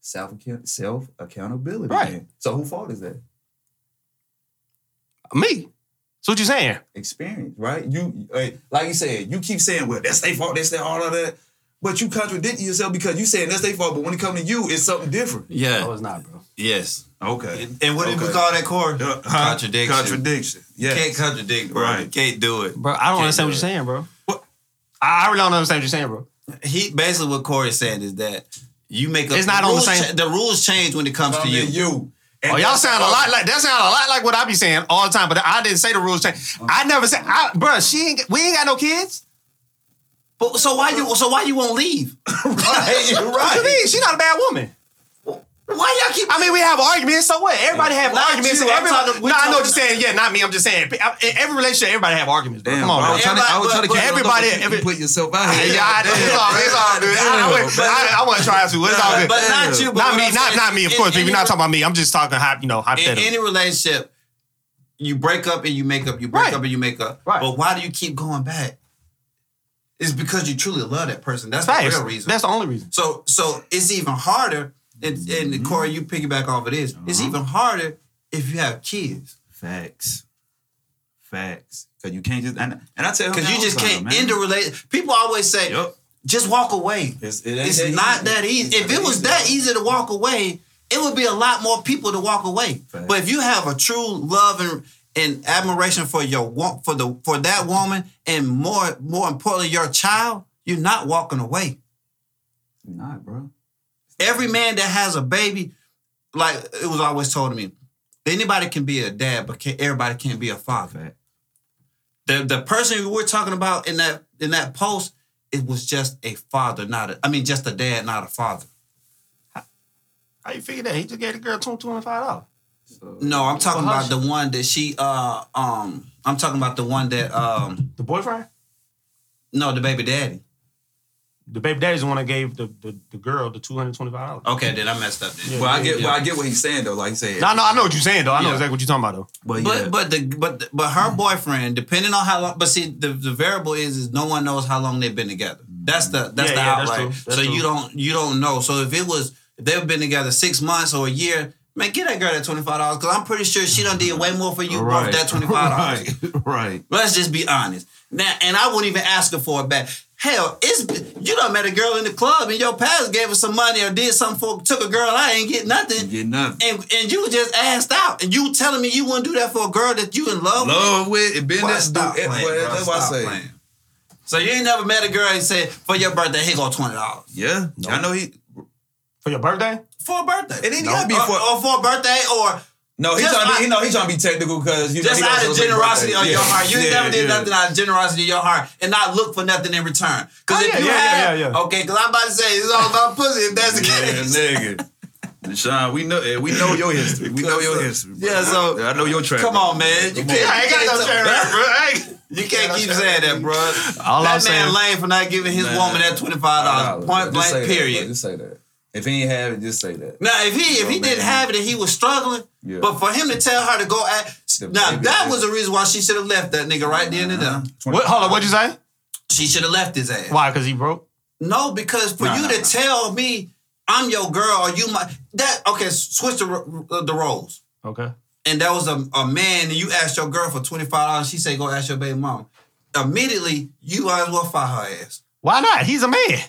Self self accountability.
Right.
then. So who fault is that?
Me. So what you saying?
Experience, right? You like you said, you keep saying, well, that's their fault, that's their all of that. But you contradicting yourself because you saying that's their fault, but when it comes to you, it's something different.
Yeah.
No, it's not, bro.
Yes.
Okay.
And what did we call that, Corey?
Uh, huh?
Contradiction.
Contradiction. Yeah.
Can't contradict, bro.
Right.
Can't do it.
Bro, I don't
Can't
understand
do
what you're
it.
saying, bro.
What?
I, I really don't understand what you're saying, bro.
He basically what Corey's saying is that you make up.
It's not on the
rules
same-
cha- the rules change when it comes to you.
you. And
Oh, y'all sound a lot like that. Sound a lot like what I be saying all the time. But I didn't say the rules change. I never said, I, bro. She ain't. We ain't got no kids.
But so why you so why you won't leave?
right, you're
What you mean? She not a bad woman.
Why y'all keep?
I mean, we have arguments. So what? Everybody have
Not
arguments.
you, I'm
Every,
talking-
no,
we
I know what you're saying. Yeah, not me. I'm just saying. In every relationship, everybody have arguments. Bro.
Damn,
Come on,
bro. I
bro.
was trying to, I was trying to keep
Everybody-
you
every-
put yourself out here.
Yeah, I, it's all, it's all good. I, I, went- I, I wasn't trying to. It's all good.
But not you. But
not
what
me.
I'm
Not not me. Of
in
course,
any
we're not talking about me. I'm just talking. hy- You know,
In any relationship, you break up and you make up. You break
Right.
up and you make up.
Right.
But why do you keep going back? It's because you truly love that person. That's
Facts.
the real reason.
That's the only reason.
So so it's even harder. And,
Mm-hmm.
and Corey, you piggyback off of this. It's
Uh-huh.
even harder if you have kids
Facts. Facts. Because you can't just, and, and I tell
because you just can't
man.
end a relationship. People always say,
Yup.
just walk away.
It's, it
It's
that
not
easy.
that easy.
It's
If it was that easy to walk away, it would be a lot more people to walk away.
Facts.
But if you have a true love and, and admiration for your for the for that woman, and more more importantly, your child, you're not walking away.
You're not, bro.
Every man that has a baby, like it was always told to me, anybody can be a dad, but can, everybody can't be a father.
Fact.
The the person we're talking about in that in that post, it was just a father, not a. I mean, just a dad, not a father.
How you figure that? He just gave the girl two twenty five dollars.
So,
No, I'm talking about the one that she. uh Um, I'm talking about the one that. um
The boyfriend,
No, the baby daddy.
The baby daddy's the one that gave the the, the girl the two hundred twenty five dollars.
Okay, then I messed up. Then.
well, I get,
yeah.
well, I get what he's saying though. Like he said,
No, no, I know what you're saying though. I know
Yeah.
exactly what you're talking about though.
but,
But
yeah.
but the but but her hmm. boyfriend, depending on how long. But see, the, the variable is is no one knows how long they've been together. That's the that's
Yeah,
the
yeah, that's That's
so
true.
you don't you don't know. So if it was if they've been together six months or a year, man, get that girl that twenty five dollars because I'm pretty sure she done did way more for you
right,
with that twenty five dollars.
right, right.
Let's just be honest. Now, and I wouldn't even ask her for it back. Hell, it's you done met a girl in the club and your past gave her some money or did something for took a girl I ain't get nothing.
You get nothing.
And and you just asked out. And you telling me you wouldn't do that for a girl that you in love with?
Love with it, been that
stop
dude.
Eh, playing,
well,
bro.
That's what I
Stop
say.
playing. So you ain't never met a girl and said, for your birthday, here go twenty dollars.
Yeah, I know he.
For your birthday?
For a birthday.
It ain't
no.
gotta be
or,
for-
or for a birthday or
No, he's
Just
trying to be. You know, he's trying to be technical because you
just
he gonna
out of generosity
birthday.
of your heart. You
yeah,
never did
yeah.
nothing out of generosity of your heart and not look for nothing in return. Because
Oh,
if
yeah,
you
yeah,
have,
yeah, yeah.
okay, because I'm about to say it's all about pussy if that's the
Yeah,
case.
nigga. Deshaun, we know eh, we know your history. We know your history. bro.
Yeah, so-
I know your track.
Come on, man. You can't,
on.
I ain't got no track record, bro. I ain't-
You can't keep saying that, bro.
All I'm
that man
saying-
lame for not giving his
Man.
woman that twenty five dollars. Point blank. period.
Just say that. If he ain't have it, just say that.
Now, if he if he didn't
man.
have it and he was struggling,
Yeah.
but for him to tell her to go at
The
now
baby-
that was the reason why she should have left that nigga right then and there. Uh-huh.
What, hold on, what'd you say?
She should have left his ass.
Why? Because he broke?
No, because for
Nah,
you
nah,
to
nah.
tell me I'm your girl or you my that okay, switch the ro- the roles.
Okay.
And that was a, a man, and you asked your girl for twenty five dollars. She say go ask your baby mom. Immediately, you might as well fire her ass.
Why not? He's a man.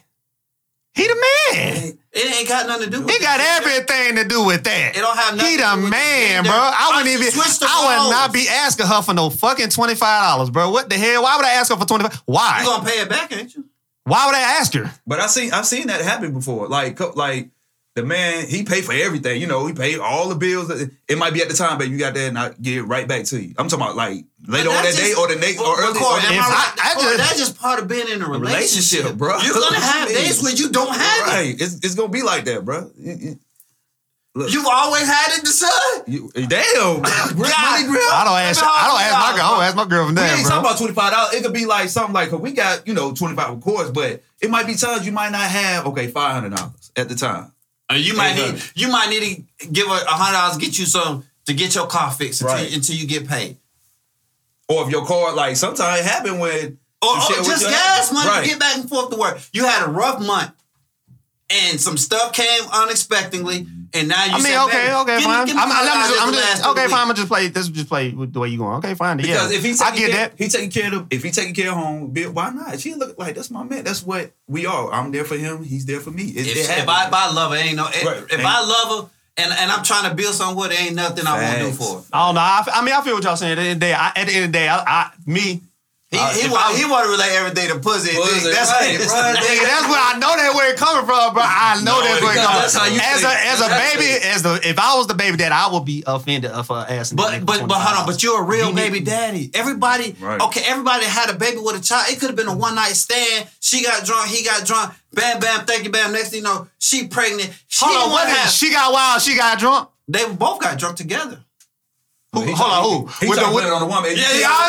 He the man.
It ain't got nothing to do. with
He
it.
got everything to do with that.
It don't have nothing
He
to
the
do with
man,
gender.
bro. I wouldn't even.
switched
I would
roles.
not be asking her for no fucking twenty five dollars, bro. What the hell? Why would I ask her for twenty five? Why?
You
Why?
gonna pay it back, ain't you?
Why would I ask her?
But I seen I've seen that happen before. Like like the man he paid for everything. You know he paid all the bills. It might be at the time, but you got that and I get it right back to you. I'm talking about like later on that
That's
day or the next or
But-
early.
but
or
am I
I-
right?
I
Corey,
just-
that's just part of being in a relationship,
relationship, bro.
You're gonna have days when you don't have it.
it's, it's gonna be like that, bro. You- you- Look,
You've always had it, the son.
you- damn, Brick money grill.
I don't ask. I don't ask my girl. I don't ask my girl for
We
that,
ain't
bro.
talking about twenty five dollars. It could be like something like, cause we got you know twenty five of course, but it might be times you might not have okay five hundred dollars at the time.
And you might need you might need to give a hundred dollars, get you some to get your car fixed until,
Right.
until you get paid.
Or if your car, like sometimes it happen when
Or, or just gas money
Right.
to get back and forth to work. You had a rough month, and some stuff came unexpectedly, and now you.
I mean,
said,
okay, okay,
give
fine.
give me
I'm, I'm, just, I'm just okay, fine. I'm gonna just play. This just play with the way you going. Okay, fine.
Because
yeah,
if he
I get
care,
that.
he taking care of if he taking care of home, bill, why not? She look like that's my man. That's what we are. I'm there for him. He's there for me. It,
If,
it
if. I, if I love her, ain't no. If,
Right.
if
Ain't-
I love her and, and I'm trying to build something with her, ain't nothing I won't do for her.
I don't know. I, I mean, I feel what y'all saying. At the end of the day, I, at the end of the day, I, I me.
He,
Uh,
he, want, he want to relate everything to pussy.
Pussy,
dick. That's
right,
it,
bro.
Nigga, that's where I know that where it coming from, bro. I know
No,
that's where it coming from. As
think.
a as a baby,
it.
as the if I was the baby dad, I would be offended of her asking.
But but but hold on, but you're a real
He need-
baby daddy. Everybody,
Right.
okay, everybody had a baby with a child. It could have been a one night stand. She got drunk, he got drunk. Bam, bam, thank you, bam. Next thing you know, she pregnant. She
Hold on, what
want to
is
have.
she got wild? She got drunk.
they both got drunk together.
Who,
He
hold on, who?
He
With the-
to
with-
it on the woman.
Yeah, yeah, I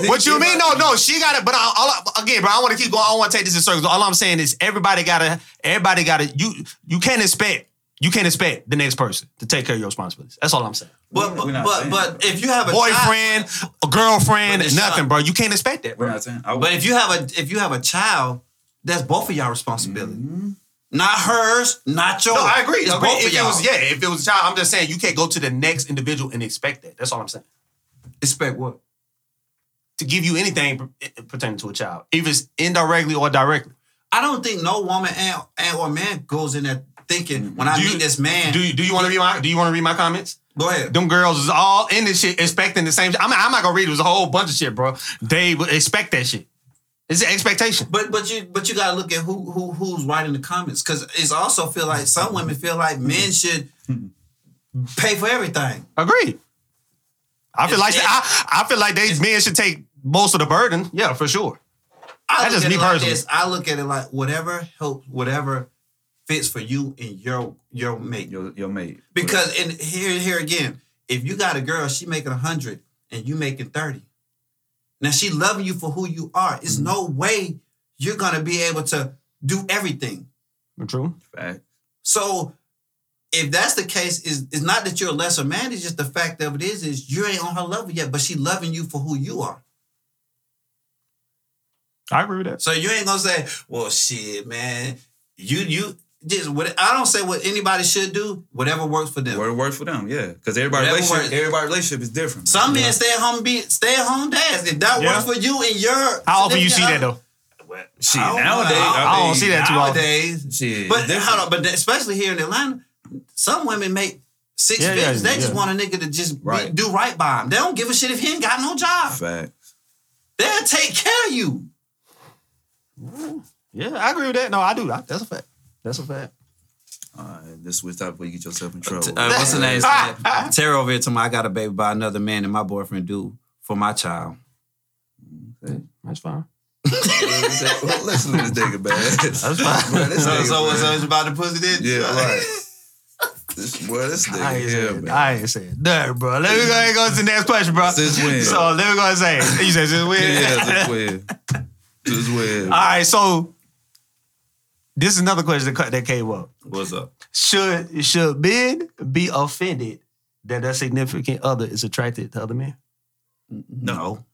mean, what you mean? No, no, she got it. But I, all again, bro, I want to keep going. I want to take this in circles. All I'm saying is everybody gotta, everybody gotta. You you can't expect you can't expect the next person to take care of your responsibilities. That's all I'm saying.
But
We're
but but, but if you have a child-
Boyfriend, a girlfriend,
it's
nothing,
not-
bro. You can't expect that,
We're
bro.
not saying.
But if you have a if you have a child, that's both of y'all responsibility. Mm-hmm. Not hers, not yours.
No, I agree.
It's
I agree.
both
If
of
it
y'all.
was, yeah, if it was a child, I'm just saying you can't go to the next individual and expect that. That's all I'm saying.
Expect what?
To give you anything eh, eh, pertaining to a child, either it's indirectly or directly.
I don't think no woman and, and or man goes in there thinking mm-hmm. when I
Do you-
meet this man.
Do you, do you want to read my Do you want to read my comments?
go ahead.
Them girls is all in this shit expecting the same. shit. I'm, I'm not gonna read. It was a whole bunch of shit, bro. They would expect that shit. It's an expectation.
But but you but you gotta look at who who who's writing the comments because it's also feel like some women feel like mm-hmm. men should pay for everything.
Agreed. I feel
It's-
like I, I feel like they men should take most of the burden. Yeah, for sure.
I
That's just
at
me
like
personally.
this. I look at it like whatever helps, whatever fits for you and your your mate.
your your mate.
Because and here here again, if you got a girl, she making a hundred and you making thirty. Now she loving you for who you are. It's
Mm-hmm.
no way you're gonna be able to do everything.
True.
fact.
So if that's the case, is it's not that you're a lesser man, it's just the fact of it is, is you ain't on her level yet, but she loving you for who you are.
I agree with that.
So you ain't gonna say, well, shit, man, you you just what I don't say what anybody should do, whatever works for them.
Word works for them, yeah. Because everybody
Whatever
relationship,
works.
everybody relationship is different.
Some
man.
men stay at home be stay at home dads. If that
Yeah.
works for you and your
How often you see that though?
shit
I don't know.
nowadays.
I don't see that too often.
nowadays.
Shit,
But
it's different.
hold on, but especially here in Atlanta, some women make six
Yeah, yeah,
figures. they just want a nigga to just be- do right by them. They don't give a shit if he ain't got no job.
Fact.
They'll take care of you.
Yeah, I agree with that. No, I do. I, that's a fact. That's a fact.
All right, this switch top before you get yourself in trouble.
Uh, what's the name? Terry over here told me I got a baby by another man and my boyfriend do for my child. Okay.
That's fine.
Listen to this nigga, man.
That's fine.
Bro, this
So,
nigga,
so,
man.
so it's about the pussy then?
Yeah, right. This, boy, this nigga
I ain't
here,
saying,
man.
I ain't saying nothing, bro. Let me go ahead and go to the next question, bro.
Since when?
So let me go and say, it. you said since when?
Yeah, just weird. Just weird.
All right, so this is another question that, that came up.
What's up?
Should should men be offended that their significant other is attracted to other men?
No.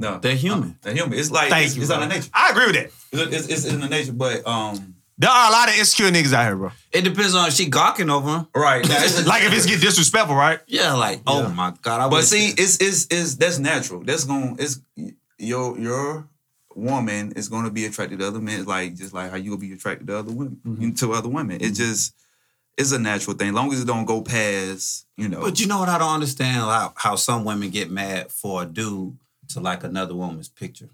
No,
They're human.
They're human. It's like
Thank
it's,
you.
it's
bro.
out of nature.
I agree with that.
It's, it's, it's in the nature, but um,
There are a lot of insecure niggas out here, bro.
It depends on if she gawking over him.
right now, it's
Like if it's get disrespectful, right?
Yeah, like, oh
Yeah.
my God. I
But see, it's it's it's that's natural. That's gonna it's your your woman is going to be attracted to other men, like just like how you'll be attracted to other women
Mm-hmm.
to other women. It just it's a natural thing. long as it don't go past, you know.
But you know what? I don't understand how, how some women get mad for a dude to like another woman's picture.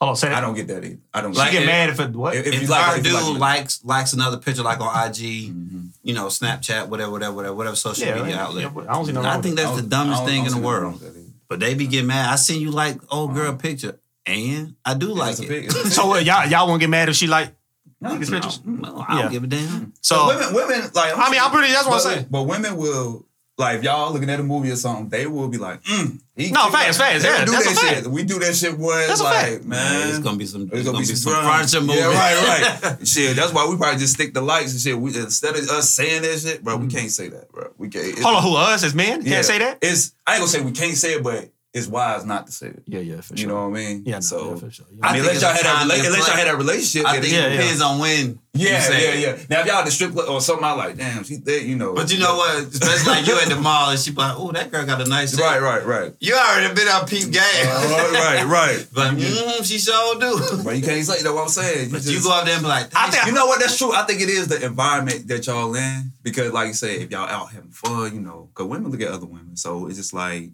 Hold on, say that.
I don't get that either. I don't
She
Like,
get
if-
mad if it what?
if,
If,
if you
our
like, if
dude
like,
likes likes another picture like on IG,
Mm-hmm.
you know, Snapchat, whatever, whatever, whatever, whatever social
Yeah,
media
yeah,
outlet.
yeah, I don't see nothing
I think that's the dumbest thing in the
see nothing wrong
world.
with that either.
But they be getting mad. I seen you like old girl picture, and I do like it.
big-
so what, y'all y'all won't get mad if she like
No,
niggas
no.
pictures?
Well, I don't
Yeah.
give a damn.
So
But women, women like
I mean, I'm pretty. That's what I'm saying.
But women will like if y'all looking at a movie or something, they will be like, mm, he
No,
cute.
facts, facts,
They
yeah,
do
that's
that
a fact.
shit. We do that shit, boy.
That's
It's
a
like,
fact.
man,
it's gonna be some.
There's gonna be some,
some furniture movie.
Yeah, right, right. shit, that's why we probably just stick the lights and shit. We instead of us saying that shit, bro, we can't say that, bro. We can't.
Mm-hmm. Hold on, who us as men
yeah.
can't say that?
It's I ain't gonna say we can't say it, but it's wise not to say it.
Yeah, yeah, for sure.
You know what I mean?
Yeah, no,
so
yeah, for sure. Yeah.
I mean,
I
unless
think
y'all
it's
had that,
time
rela- unless y'all
play.
had that relationship,
I
then
think
Yeah,
it
yeah.
depends on when.
yeah,
you say
yeah, yeah. Now if y'all at the strip club or something, I like, damn, she thick, you know.
But you know what? Especially like you at the mall and she like, oh, that girl got a nice shape.
Right, right, right.
You already been on peep game.
Uh, right, right.
But mm, she sure do.
But you can't say you know What I'm saying,
But
just-
you go out there and be like,
I think-
You know what? That's true. I think it is the environment that y'all in because, like you say, if y'all out having fun, you know, because women look at other women, so it's just like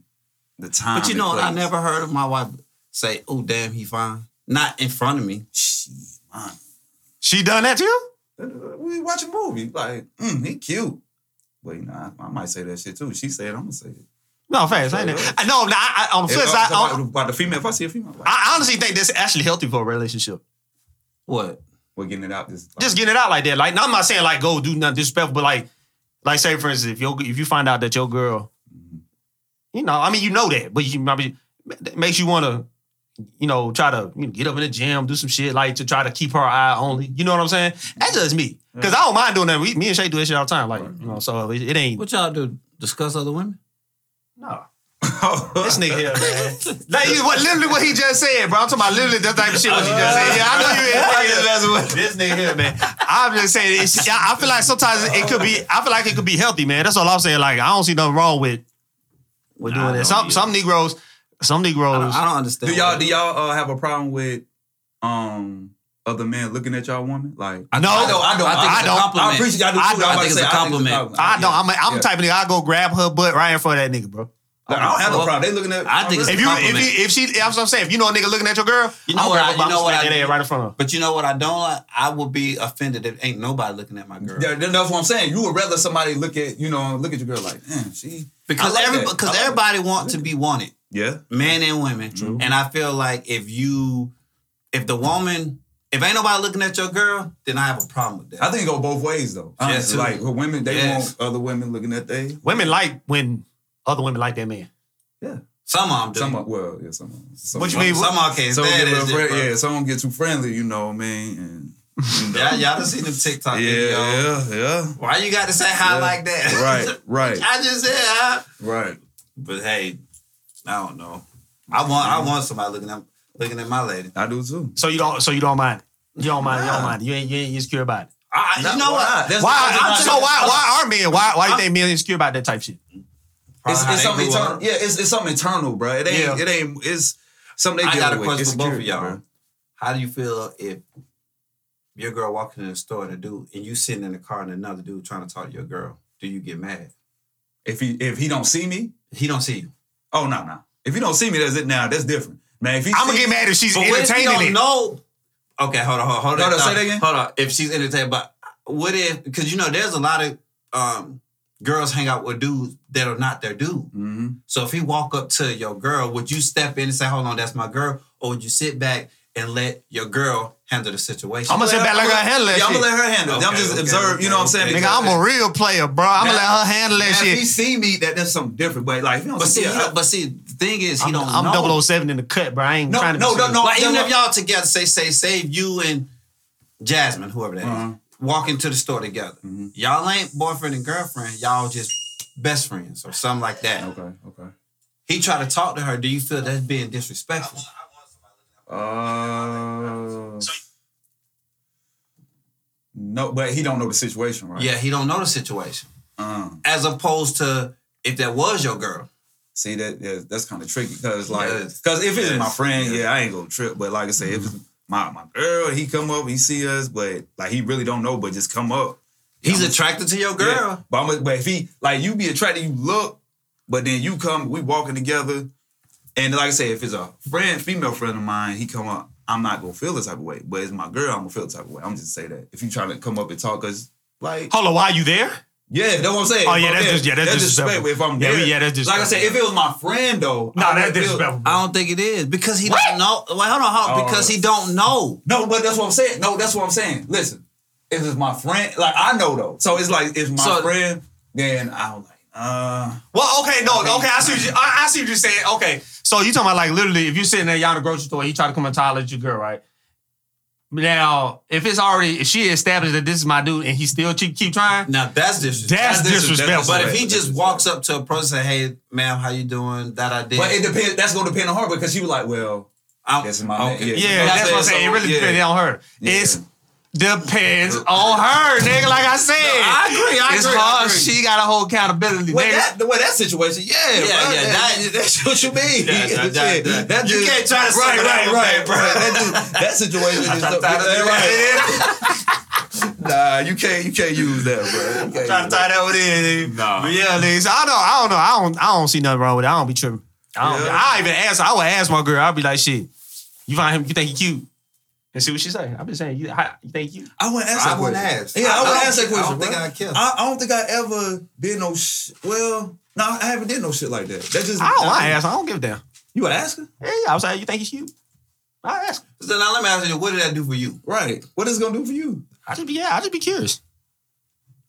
the time.
But you know? I never heard of my wife say, oh, damn, he fine. Not in front of me.
Shit, man.
She done that to you?
We watch a movie, like, mm, he cute. But you know, I, I might say that shit too. She said, I'm gonna say it.
No, fast. I, ain't I know. Nah, I, on the flip side,
about, about the female, if I see a female, like,
I honestly think that's actually healthy for a relationship.
What?
we're getting it out. This
Just getting it out like that. Like, now I'm not saying like go do nothing disrespectful, but like, like say for instance, if you if you find out that your girl, you know, I mean, you know that, but you maybe that makes you want to, you know, try to you know, get up in the gym, do some shit like to try to keep her eye only. You know what I'm saying? That's just me, because I don't mind doing that. We, me and Shay do that shit all the time. Like, you know, so it, it ain't
What y'all do? Discuss other women?
no. This nigga here, man. like you, what literally what he just said, bro. I'm talking about literally that type of shit what he just said. Yeah, I know you. is. This nigga here, man. I'm just saying. It's, I I feel like sometimes it could be. I feel like it could be healthy, man. That's all I'm saying. Like I don't see nothing wrong with with
Nah,
doing that.
don't
Some
either.
some Negroes, some
I
Negroes.
don't, I don't understand.
do y'all do y'all uh, have a problem with um other men looking at y'all woman? Like,
no,
I don't. I don't.
I think
I
it's a
don't.
compliment.
I appreciate y'all do
I
too.
don't.
I'm
I
think it's
say,
a
I think it's
compliment.
I don't. I'm, I'm
Yeah.
type of nigga. I go grab her butt right in front of that nigga, bro.
Like, I don't have no
Well,
problem. They looking at.
I think it's
If
a
you if you if she, that's what I'm saying. If you know a nigga looking at your girl,
You know
I'll
what I-
her
you know what I
that
do?
right in front of her.
But you know what I don't like? I would be offended if ain't nobody looking at my girl.
Yeah, that's what I'm saying. You would rather somebody look at you know look at your girl like, damn, she
Because
I like
every,
that.
because
I like
everybody want to be wanted,
Yeah,
men and women. True. And I feel like if you, if the woman, if ain't nobody looking at your girl, then I have a problem with that.
I think it go both ways though. Honestly,
too.
like women, they
Yes.
want other women looking at they.
Women like when other women like that man.
Yeah,
some of them do.
some of- well, yeah, some. of- some
What you mean?
Some of them can't
Some
stand
get
that
real
shit,
friend-
bro.
yeah, some get too friendly, you know what I mean? And you know.
Yeah, y'all done seen them TikTok
yeah,
videos.
yeah, yeah.
Why you got to say hi
Yeah.
like that?
Right, right.
I just said hi.
Right.
But hey, I don't know. I want I want somebody looking at looking at my lady.
I do too.
So you don't. So you don't mind. You don't mind. You don't mind. You ain't. You ain't insecure about it.
I,
Not-
you know
why
what?
not? That's-
Why?
that's
so
not-
why? Why are men? Why? Why do you think men insecure about that type shit?
It's, it's something
grew up.
internal. Yeah, it's, it's something internal, bro. It ain't.
Yeah.
It ain't. It's something they
I got a question
It's
for both of y'all.
bro.
How do you feel if your girl walking in the store and a dude and you sitting in the car and another dude trying to talk to your girl? Do you get mad?
If he if he don't see me,
He don't see you.
oh no no. If he don't see me, that's it. Now that's different, man. If he
I'm gonna get mad if she's
But what if you
entertaining
don't
it.
know? Okay, hold on, hold on, hold
No,
on.
no, say that again.
Hold on. If she's entertained, but what if? Because you know, there's a lot of um, girls hang out with dudes that are not their dude.
Mhm.
So if he walk up to your girl, would you step in and say, "Hold on, that's my girl," or would you sit back and let your girl handle the situation.
I'ma sit back like her handle that
Yeah, I'm gonna let her handle it. I'm just
okay,
observe. You know what I'm saying?
Nigga, I'm a real player, bro. I'm gonna let her handle that
Now, If he
shit.
see me, that that's something different. But like,
but see,
see,
he don't- but see, the thing is, he
I'm,
don't
I'm
know.
007 in the cut, bro. I ain't
No,
trying to
no, no,
serious.
no.
Like even
no,
if y'all together, say say say you and Jasmine, whoever that is,
Uh-huh.
walk into the store together.
Mm-hmm.
Y'all ain't boyfriend and girlfriend. Y'all just best friends or something like that.
Okay, okay.
He tried to talk to her. Do you feel that's being disrespectful?
Uh, no, but he don't know the situation, right?
Yeah, he don't know the situation.
Uh,
As opposed to if that was your girl.
see that yeah, that's kind of tricky because like
Yes.
because if it's my friend,
Yes.
yeah, I ain't gonna trip. But like I say, if it's my my girl, he come up, he see us, but like he really don't know, but just come up.
He's
Yeah,
attracted to your girl.
Yeah. But I'm but if he like you be attracted, you look, but then you come, we walking together, and like I say, if it's a friend, female friend of mine, he come up, I'm not gonna feel the type of way. But it's my girl, I'm gonna feel the type of way. I'm just say that if you trying to come up and talk us, like
Hold on, why you there?
Yeah, that's what I'm saying.
Oh, yeah,
I'm
that's
there,
just- yeah, that's disrespectful.
If I'm
Yeah,
there,
yeah, that's
Like I said, if it was my friend though,
No,
I
that's
would feel-
disrespectful.
I don't think it is because he don't know. Wait, hold on, hold on.
Oh.
Because he don't know.
No, but that's what I'm saying. No, that's what I'm saying. Listen, if it's my friend, like I know though. So it's like it's my
So-
friend, then I'm like, uh,
Well, okay, no, okay, I see what you, I, I see what you're saying. Okay, so you talking about like literally, if you're sitting there, y'all in the grocery store, he try to come and holler at your girl, right? Now, if it's already, if she established that this is my dude and he still keep, keep trying,
Now that's disrespectful.
that's
That's
disrespectful.
But if he just walks up to a person and say, "Hey, ma'am, how you doing?" That I did.
but it depends. That's gonna depend on her because she was like, well,
I'm,
This is my man. Yeah.
yeah, that's what I'm saying. It really
Yeah.
depends on her.
Yeah.
It's depends on her, nigga. Like I said,
I agree, I
it's
agree, I
her.
agree.
She got a whole accountability,
well,
nigga.
that, the way that situation, yeah,
Yeah,
bro,
yeah,
that-
that-
that's what you mean.
That- that- that- you can't try to
right, right, right,
bro.
right. That, dude- that situation is
try to
so-
tie that
right. Nah, you can't, you can't use that, bro. You can't
Trying
use
to tie that one in.
Nah.
But yeah, nigga. So I don't, I don't know. I don't, I don't see nothing wrong with it. I don't be tripping. I don't.
Yeah.
I even ask. I would ask my girl. I'll be like, shit. You find him? You think he cute? And see what she say. I'm just saying. You, how, you think he cute?
I wouldn't ask
I
that
wouldn't
question.
ask.
Yeah,
I-
I,
I
wouldn't ask that
think- I
question.
don't think
bro.
I'd care.
I, I don't think I ever did no. Sh- well, no, I haven't did no shit like that. That just
I don't. I ask. I don't give a damn.
You would ask her,
Yeah, I was like, you think he's cute? I ask.
So now let me ask you, what did that do for you?
right? What is it gonna do for you?
I just be yeah. I just be curious.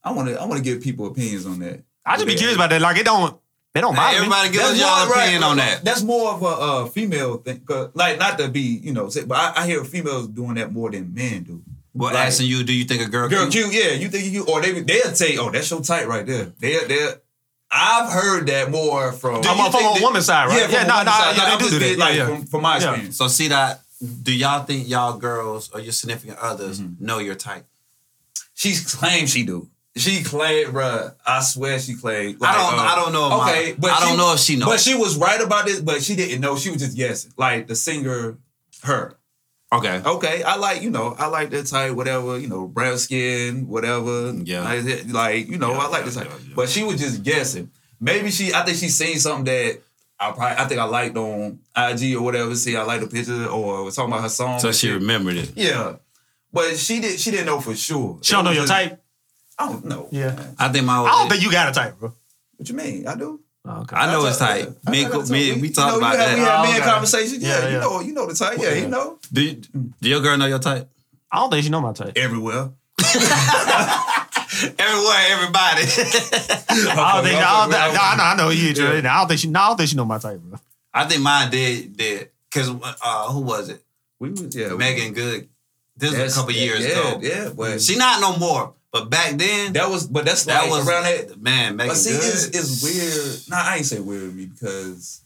I want to. I want to give people opinions on that.
I just be curious about that. Like it don't. It don't bother me.
Everybody give us
That's
y'all
more- right,
opinion on that.
That's more of a uh, female thing. 'cause, like, not to be, you know, say, but I, I hear females doing that more than men do.
Well,
Like,
asking you, do you think a girl,
Girl,
cute?
cute, yeah. You think you, or they they'll say, oh, that's your type right there. They they. I've heard that more from.
I'm on- from a woman's side, right?
Yeah, from
Yeah,
a
no,
woman's
no,
side.
yeah, they
I'm
do
just
that.
Like
Yeah, yeah.
from, from my
Yeah.
experience.
So see that? Do y'all think y'all girls or your significant others
Mm-hmm.
know your type?
She claims she do. She claimed, bruh. I swear she claimed.
I don't- I don't know if my-
okay, but
I don't know if she knows.
But she was right about this. But she didn't know. She was just guessing. Like the singer, her.
Okay.
Okay, I like you know I like that type. Whatever you know, brown skin, whatever.
Yeah.
like, like, you know
Yeah,
I like
yeah,
this type.
yeah, yeah.
But she was just guessing. Maybe she. I think she seen something that. I probably, I think I liked on IG or whatever. See, I liked the picture or was talking about her song.
So she remembered it.
Yeah, but she did. She didn't know for sure.
She don't know your
just-
type.
I don't know.
Yeah.
I think my.
I don't think you got a type, bro.
What you mean? I do.
Okay.
I know his
tell-
type.
I-
Me,
I
me,
tell-
we
you
talked
know,
about
you have,
that.
We have
Oh,
men
okay.
conversations. Yeah,
Yeah,
you know, you know the type. Yeah,
Yeah.
you know
Do, you, do your girl know your type?
I don't think she know my type.
everywhere.
Everywhere, everybody.
I don't think. I, don't think, no, I know. I know you.
Yeah.
I don't think she. No, I don't think she know my type, bro.
I think mine did did because uh, who was it?
We was yeah.
Meagan Good. This was a couple years
yeah,
ago.
Yeah, but
She not no more, but back then
that was. But that's
that
like
was
around that.
man.
But see,
Good.
it's, it's weird. Nah, I ain't say weird with me because.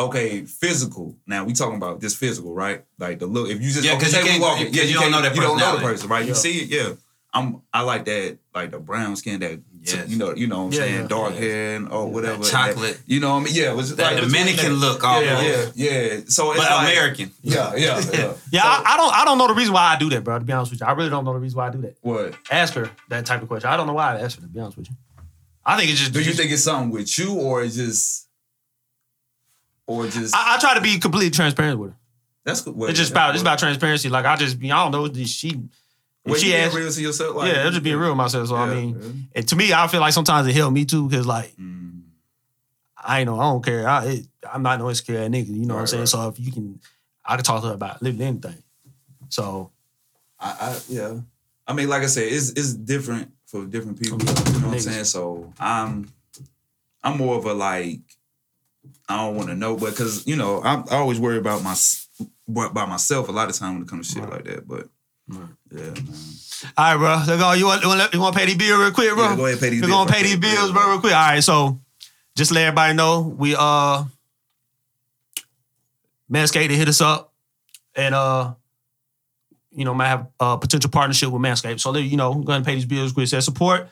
Okay, physical. Now we talking about just physical, right? Like the look. If you just
Yeah, 'cause
okay,
you
say we
can't-
walking,
'cause
yeah,
you don't know
can't- You don't know the person, right?
Yeah.
You see it, yeah. I'm. I like that, like the brown skin, that
Yes.
you know, you know what I'm
Yeah,
saying,
yeah.
dark hair and or whatever.
chocolate.
you know what I mean? Yeah, it was
That
like
Dominican
between
look
that-
almost.
Yeah, yeah, yeah. So it's
but
like,
American.
Yeah, yeah, yeah.
Yeah,
So,
I, I don't. I don't know the reason why I do that, bro. To be honest with you, I really don't know the reason why I do that.
what?
Ask her that type of question. I don't know why I asked her. To be honest with you, I think it's just.
Do you
just-
think it's something with you or it's just, or just?
I, I try to be completely transparent with her.
that's good. Well,
It's just about. It's about transparency. Like I just. be I don't know. Did she?
Well,
she
you
asked,
real to yourself. Like,
yeah, it's just being real with myself. So I mean,
yeah.
and to me, I feel like sometimes it helped me too because like
Mm.
I ain't know. I don't care. I, it, I'm not no insecure nigga. You know what I'm saying?
right.
So if you can, I could talk to her about literally anything. So
I, I yeah. I mean, like I said, it's it's different for different people. You know what I'm saying? So I'm I'm more of a like I don't want to know, but because you know I, I always worry about my about myself a lot of time when it comes to shit like that. But yeah, man.
all right, bro. So go. You want you want you want to pay these bills real quick, bro?
Yeah, go ahead pay these
We're gonna pay these bills, bro, real quick. All right, so just let everybody know we uh Manscaped to hit us up and uh you know might have a potential partnership with Manscaped. So you know, we're gonna pay these bills quick. Says support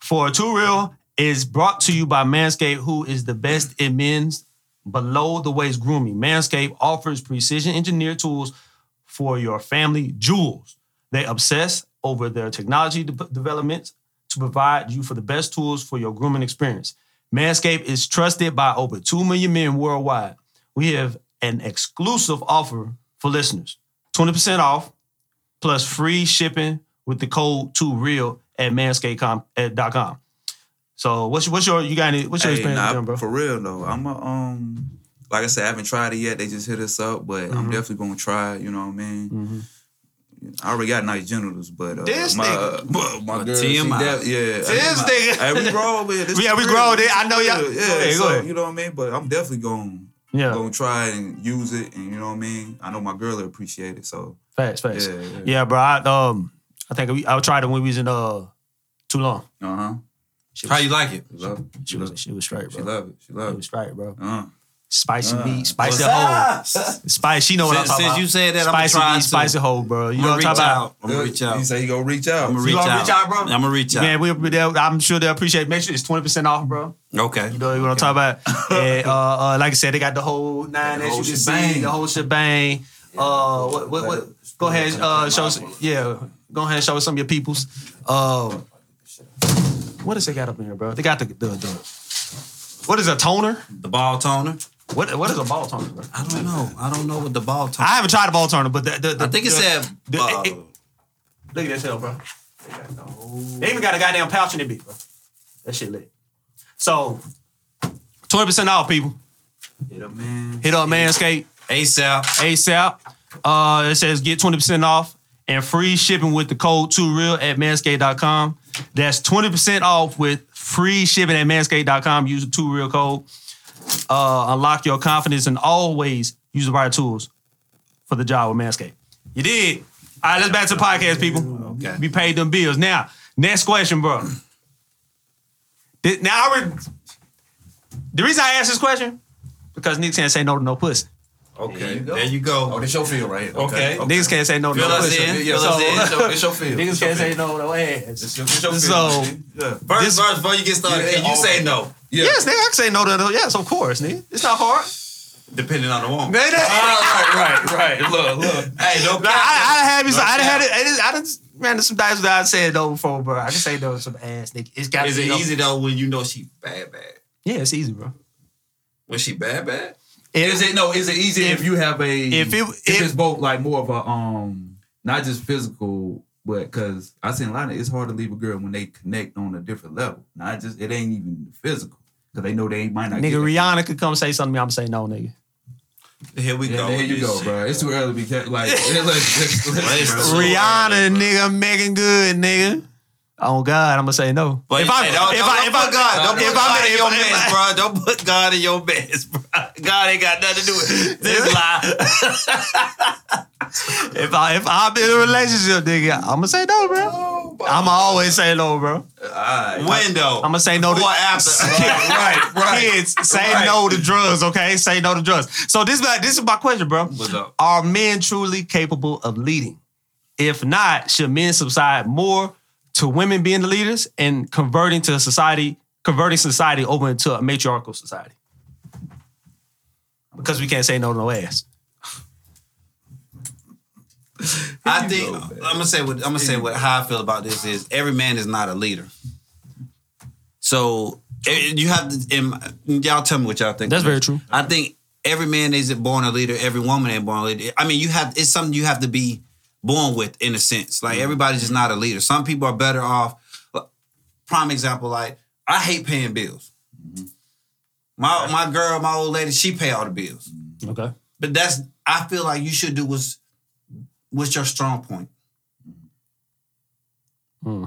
for Too Real is brought to you by Manscaped, who is the best in men's below the waist grooming. Manscaped offers precision engineered tools for your family jewels. They obsess over their technology de- developments to provide you for the best tools for your grooming experience. Manscaped is trusted by over 2 million men worldwide. We have an exclusive offer for listeners 20% off plus free shipping with the code 2REAL at manscaped.com. So, what's, what's your, you got any, what's your
Hey,
experience
nah,
with them, bro?
for real though, I'm a um. Like I said, I haven't tried it yet. They just hit us up, but
Mm-hmm.
I'm definitely gonna try. it, You know what I mean? I already got nice genitals, but uh,
This
my
nigga.
uh, my
But
girl, she
TMI.
def- yeah,
This nigga.
Hey, we grow with it.
Yeah, we grown it. I know y'all-
Yeah,
Go ahead,
so, you know what I mean. But I'm definitely gonna
Yeah.
gonna try and use it, and you know what I mean. I know my girl will appreciate it. So
Facts, facts.
Yeah,
Yeah,
yeah.
bro. I, um, I think we, I tried it when we was in uh, too long.
uh huh.
How you like it?
She love it.
She was, she was straight,
She
bro.
love it. She
loved
it.
She
was
straight, bro.
Uh.
Spicy
Uh,
meat, spicy
What's
hole. Spice. She know what I'm
Since,
talking
since
about.
you said that, I'm gonna
spicy
try
meat,
to.
spicy hole, bro. You know what I'm
reach
talking about.
I'm gonna reach out.
He say he gonna reach out.
I'm gonna
You
reach
gonna
out.
reach out, bro?
I'm gonna reach out.
Man, we, we I'm sure they'll appreciate. Make sure it's twenty percent off, bro.
Okay.
You know what I'm talking about. and uh, uh, like I said, they got the whole nine
The
that
whole
you can see, the whole shebang. Uh, what, what, what? Go ahead, uh, show us. Yeah, go ahead and show us some of your peoples. Uh, what does they got up in here, bro? They got the the, the what is a toner?
The ball toner.
What what is a ball toner, bro?
I don't know. I don't know what the ball toner.
I haven't tried a ball toner, but the, the, the
I think it
the-
said.
the-
uh,
it- Look at this hell, bro. They, got the whole- they even got a goddamn pouch in it, bit, bro. That shit lit. So, twenty percent off, people.
Hit up, man.
Hit up Manscaped
ASAP.
ASAP. Uh, it says get twenty percent off and free shipping with the code 2real at manscaped.com. That's twenty percent off with free shipping at manscaped.com. Use the 2real code. Uh, unlock your confidence and always use the right tools for the job with Manscaped. You did. All right, let's back to the podcast, people.
Okay.
We paid them bills. Now, next question, bro. Now, I re- the reason I asked this question because niggas can't say no to no pussy.
Okay. There you go.
Oh, this your field right here.
Okay.
Niggas can't say no to
Fill
no
us
pussy.
in.
Yeah,
Fill
so,
us in.
it's your, it's your field.
Niggas
It's
can't say no to no ass.
It's your, it's your field.
So-
yeah.
First,
This-
first, before you get started,
Yeah,
can you say
right.
no?
Yeah.
Yes, nigga, I can say no to no. Yes, of course, nigga. It's not hard.
Depending on the woman.
Man, that-
right, right, right. Look, look.
Hey, don't
Nah, I, I had me.
No
I done had
cap.
it. it is- I done ran some dice that I said no before, bro. I can say no to some ass nigga. It's got
Is it
no-
easy though when you know she bad, bad?
Yeah, it's easy, bro.
When she bad, bad?
Is it no? Is it easy if,
If-
you have a
if it-
if,
if-
it's both like more of a um not just physical, but because I seen a lot of it's hard to leave a girl when they connect on a different level. Not just it ain't even physical because they know they might not.
Nigga,
get.
Rihanna could come say something to me. I'm say no, nigga.
Here we
Yeah,
go.
there
with
you go,
shit.
bro. It's too early to be kept, like. let's, let's, let's,
Well, it's
Rihanna,
bro.
nigga, Meagan Good, nigga. Oh God, I'm gonna say no.
But
if I,
don't,
if
don't,
I,
don't
if
put
I,
God, don't
if
put
I'm
God in your
I-
mess, bro. Don't put God in your mess, bro. God ain't got nothing to do with this lie.
If I if I'm in a relationship, nigga, I'm gonna say no, bro. Oh, I'ma always say no, bro.
Alright.
Window.
I'm gonna say no to
Before, after.
right, right.
kids. Say
Right.
no to drugs, okay? Say no to drugs. So this is this is my question, bro.
What's up?
Are men truly capable of leading? If not, should men subside more to women being the leaders and converting to society, converting society over into a matriarchal society? Because we can't say no to no ass.
I think
go,
I'm gonna say what I'm gonna say what how I feel about this is every man is not a leader. So eh, you have to. And y'all tell me what y'all think.
That's very true.
I think every man isn't born a leader. Every woman ain't born a leader. I mean, you have it's something you have to be born with in a sense. Like mm-hmm. everybody's just not a leader. Some people are better off. Prime example, like I hate paying bills. Mm-hmm. My my girl, my old lady, she pay all the bills. Mm-hmm.
Okay.
But that's I feel like you should do what's what's your strong point. Hmm.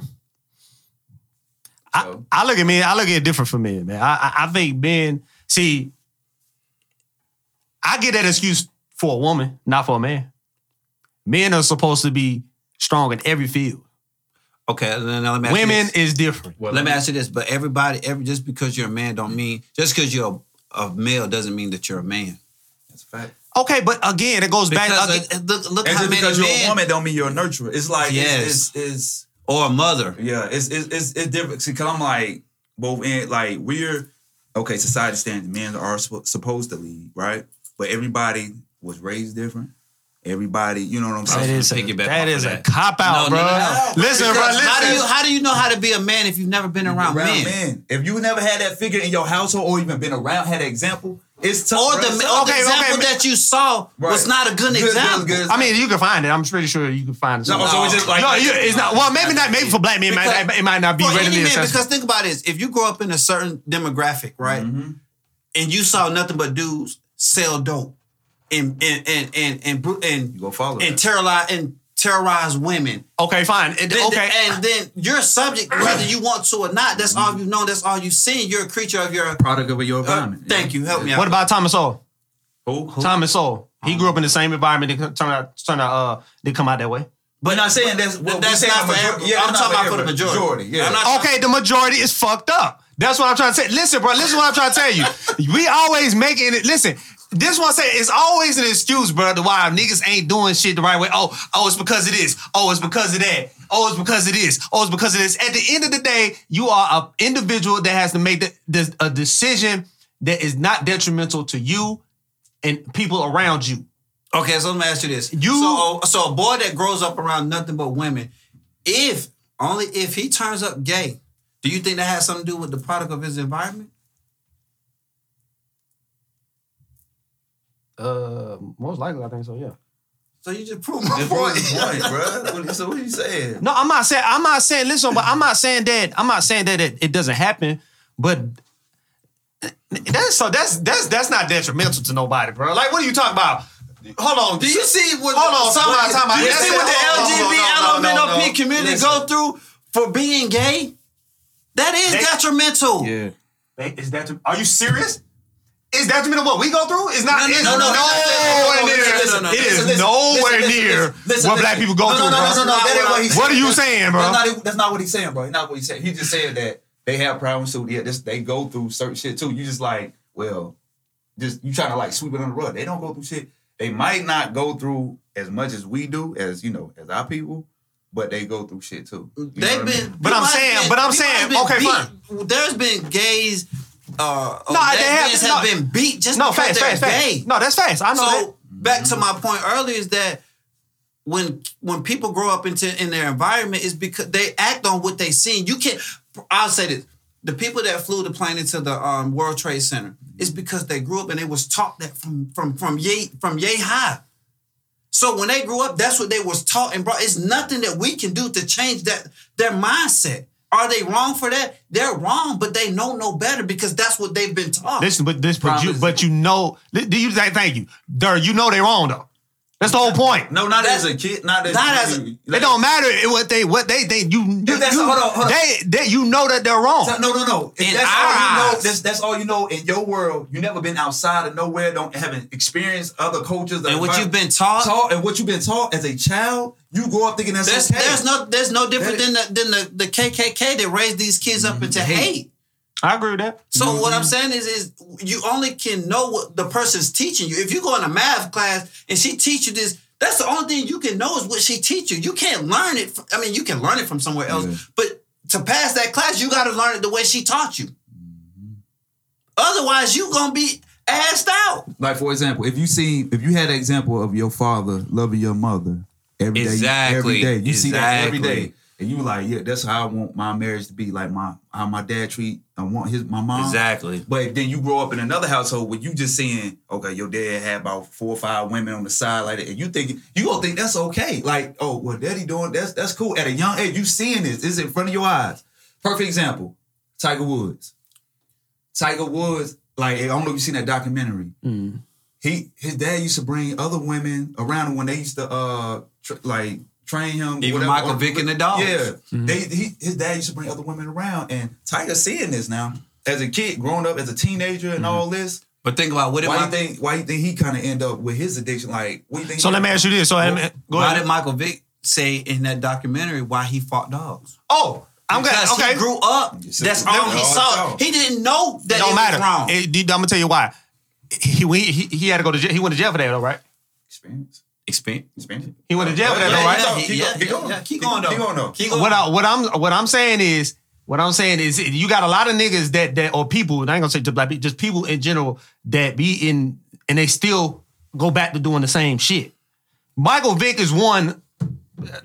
I, I look at me, I look at it different for me, man. I, I I think men see. I get that excuse for a woman, not for a man. Men are supposed to be strong in every field.
Okay, then let me ask you
Women
this.
is different.
Well,
Let me ask you this, but everybody, every just because you're a man don't mean just because you're a, a male doesn't mean that you're a man.
That's a fact.
Okay, but again, it goes back.
Because
again-
uh, look, look
And
how
just
many
because you're
men
a woman don't mean you're a nurturer. It's like
Yes.
it's, it's, it's
or a mother.
yeah, it's it's it's, it's different. See, cause I'm like both in like we're okay. Society stands. Men are sp- supposed to lead, right? But everybody was raised different. Everybody, you know what I'm saying?
That is a,
piggyback
that
off
is
of
a cop out,
No,
bro.
no, no,
no.
Listen, bro. Listen.
How do you how do you know how to be a man if you've never been around,
around
men?
If you never had that figure in your household or even been around, had an example, it's tough.
Or the,
It's
or
tough.
the
Okay,
example
okay,
that you saw was not a good,
Good, good,
example.
good.
I mean, you can find it. I'm pretty sure you can find it.
No, so it's just like-
no, you, it's not. Well, maybe not. Maybe for black men, it might, it might not be
For
readily
any man,
accessible.
because think about this: if you grow up in a certain demographic, right,
Mm-hmm.
and you saw nothing but dudes sell dope and and and and and, bru- and,
You go follow
and terrorize and terrorize women.
Okay, fine. It-
Then-
okay.
and then you're subject, whether you want to or not. That's all you've known. That's all you've seen. You're a creature of your.
product of your
Uh,
environment.
thank you. Help me out.
what about Thomas Sowell?
Who? Who?
Thomas Sowell. He grew up in the same environment. They turn out, turn out, uh, they come out that way.
But not saying that's what
that's not for
major-
every-
yeah,
I'm
that's
talking
not
about for the majority.
yeah.
Not-
Okay, the majority is fucked up. That's what I'm trying to say. Listen, bro. Listen, what I'm trying to tell you. We always making it. Listen, this one say it's always an excuse, bro. To why niggas ain't doing shit the right way. Oh, oh, it's because of this. Oh, it's because of that. Oh, it's because of this. Oh, it's because of this. At the end of the day, you are an individual that has to make the, the, a decision that is not detrimental to you and people around you.
Okay, so let me ask you this:
You-
so, so a boy that grows up around nothing but women, if only if he turns up gay, do you think that has something to do with the product of his environment?
Uh, most likely, I think so. Yeah.
So you just proved my point.
bro. What, so what are you saying?
No, I'm not saying. I'm not saying. Listen, but I'm not saying that. I'm not saying that it, it doesn't happen. But that's so. That's that's that's not detrimental to nobody, bro. Like, what are you talking about? Hold on.
Do you see what?
Hold on, time out, time out.
Do you
That's
see what the
Hold on,
LGBT
hold on, no, no, no, no.
community
Listen.
go through for being gay? That is
They-
detrimental.
Yeah.
Hey, Is that? Are you serious? Is that detrimental what we go through? It's not.
No, no,
it's
no, no,
nowhere near. It is
listen, listen,
nowhere near
listen, listen,
what black people go
No,
through,
no, no, no, no, no, what
are you saying, bro?
That's not, what he's saying, bro. That's not what he's saying. He just said that they have problems too. Yeah, this, they go through certain shit too. You just like, well, just you trying to like sweep it under the rug. They don't go through shit. They might not go through as much as we do, as you know, as our people, but they go through shit too. You
They've
what I
been,
mean?
But I'm saying-
been-
but I'm
people
saying,
have been
okay,
beat. There's been gays, uh,
No, they have-
lesbians
no.
been beat just
No,
because
fast,
they're
fast, fast. No, that's fast. I know that.
So back to my point earlier is that when when people grow up into in their environment is because they act on what they seen. You can't. I'll say this: the people that flew the plane into the um, World Trade Center is because they grew up and they was taught that from from from yay from yay high. So when they grew up, that's what they was taught and brought. It's nothing that we can do to change that their mindset. Are they wrong for that? They're wrong, but they know no better because that's what they've been taught.
Listen, but this, but you, but you know, do you thank thank you, Dur? You know they're wrong though. That's the whole point.
No, not
That's-
as a kid. Not as,
not as a-
It don't matter what they what they they you you,
that's-
you-
hold on, hold on.
they they you know that they're wrong.
No, no, no. If
In
that's
our
all you know.
eyes.
That's, that's all you know in your world. You never been outside of nowhere. Don't haven't experienced other cultures.
and what you've been taught,
taught and what you've been taught as a child. You grow up thinking that's
There's,
okay.
there's no there's no different
That-
than the than the, the KKK that raised these kids up mm-hmm. into
Hate.
hate.
I agree with that.
So what I'm saying is is you only can know what the person's teaching you. If you go in a math class and she teach you this, that's the only thing you can know is what she teach you. You can't learn it. From, I mean, you can learn it from somewhere else,
Yeah.
but to pass that class, you got to learn it the way she taught you. Mm-hmm. Otherwise, you gonna be assed out.
like for example, if you see if you had an example of your father loving your mother every day,
Exactly.
every day, you see that every
Exactly.
day, and you like, yeah, that's how I want my marriage to be. Like my how my dad treat, I want his my mom.
Exactly.
But then you grow up in another household where you just seeing, okay, your dad had about four or five women on the side like that, and you think you gonna think that's okay. Like, oh, what daddy doing? That's that's cool. At a young age, you seeing this. This is in front of your eyes. Perfect example. Tiger Woods. Tiger Woods, like I don't know if you seen that documentary.
Mm.
he his dad used to bring other women around him when they used to uh tr- like train him.
Even
whatever.
Michael Vick and the dogs.
Yeah,
Mm-hmm.
they he, his dad used to bring other women around, and Tiger seeing this now as a kid, growing up as a teenager,
Mm-hmm.
and all this.
But think about what did,
Why do you think? Why do you think he kind of end up with his addiction? Like, what do you think?
So let me ask you this. So go
why did Michael Vick say in that documentary why he fought dogs?
oh, I'm gonna
Because
okay.
he grew up.
You see,
That's
let
all he saw.
Saw.
He didn't know that
It don't
it
matter.
was wrong.
It- I'm gonna tell you why. He, he he he had to go to jail. He went to jail for that though, right?
experience,
Experience.
experience.
He went to jail for that
Yeah,
though, right?
yeah, Keep
yeah,
going, keep
yeah,
going.
yeah, keep
Keep
going
going, keep
though.
going, though.
Keep going.
What I, what I'm what I'm saying is what I'm saying is you got a lot of niggas that that or people. And I ain't gonna say just black people, just people in general that be in and they still go back to doing the same shit. Michael Vick is one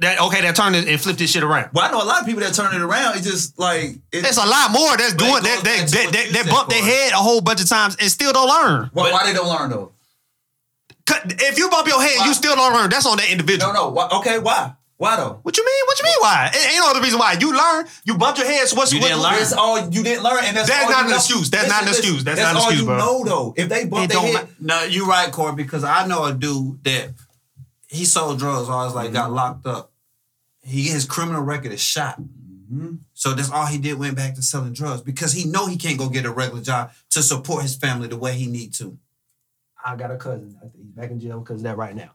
that okay that turned it and flipped this shit around.
Well, I know a lot of people that turn it around. It's just like it's.
There's a lot more that's doing
it
that
goes back
that
to
that, that, that bump their head a whole bunch of times and still don't learn.
why, why they don't learn though?
'Cause If you bump your head,
Why?
you still don't learn. That's on that individual.
No, no. Why, okay, why? Why though?
What you mean? What you mean? Why? It ain't no other reason why. You learn. You bumped your head. So what's
You
what,
didn't learn.
That's all you didn't learn, and that's,
That's
all
not
you
an
know.
excuse. That's not an excuse. That's not an excuse, bro.
know though. If they bump their
don't
head,
No, you're right, Corey, because I know a dude that he sold drugs, always like mm-hmm. got locked up. He his criminal record is shot. Mm-hmm. So that's all he did, went back to selling drugs because he know he can't go get a regular job to support his family the way he need to.
I got a cousin. He's back in jail because of that right now.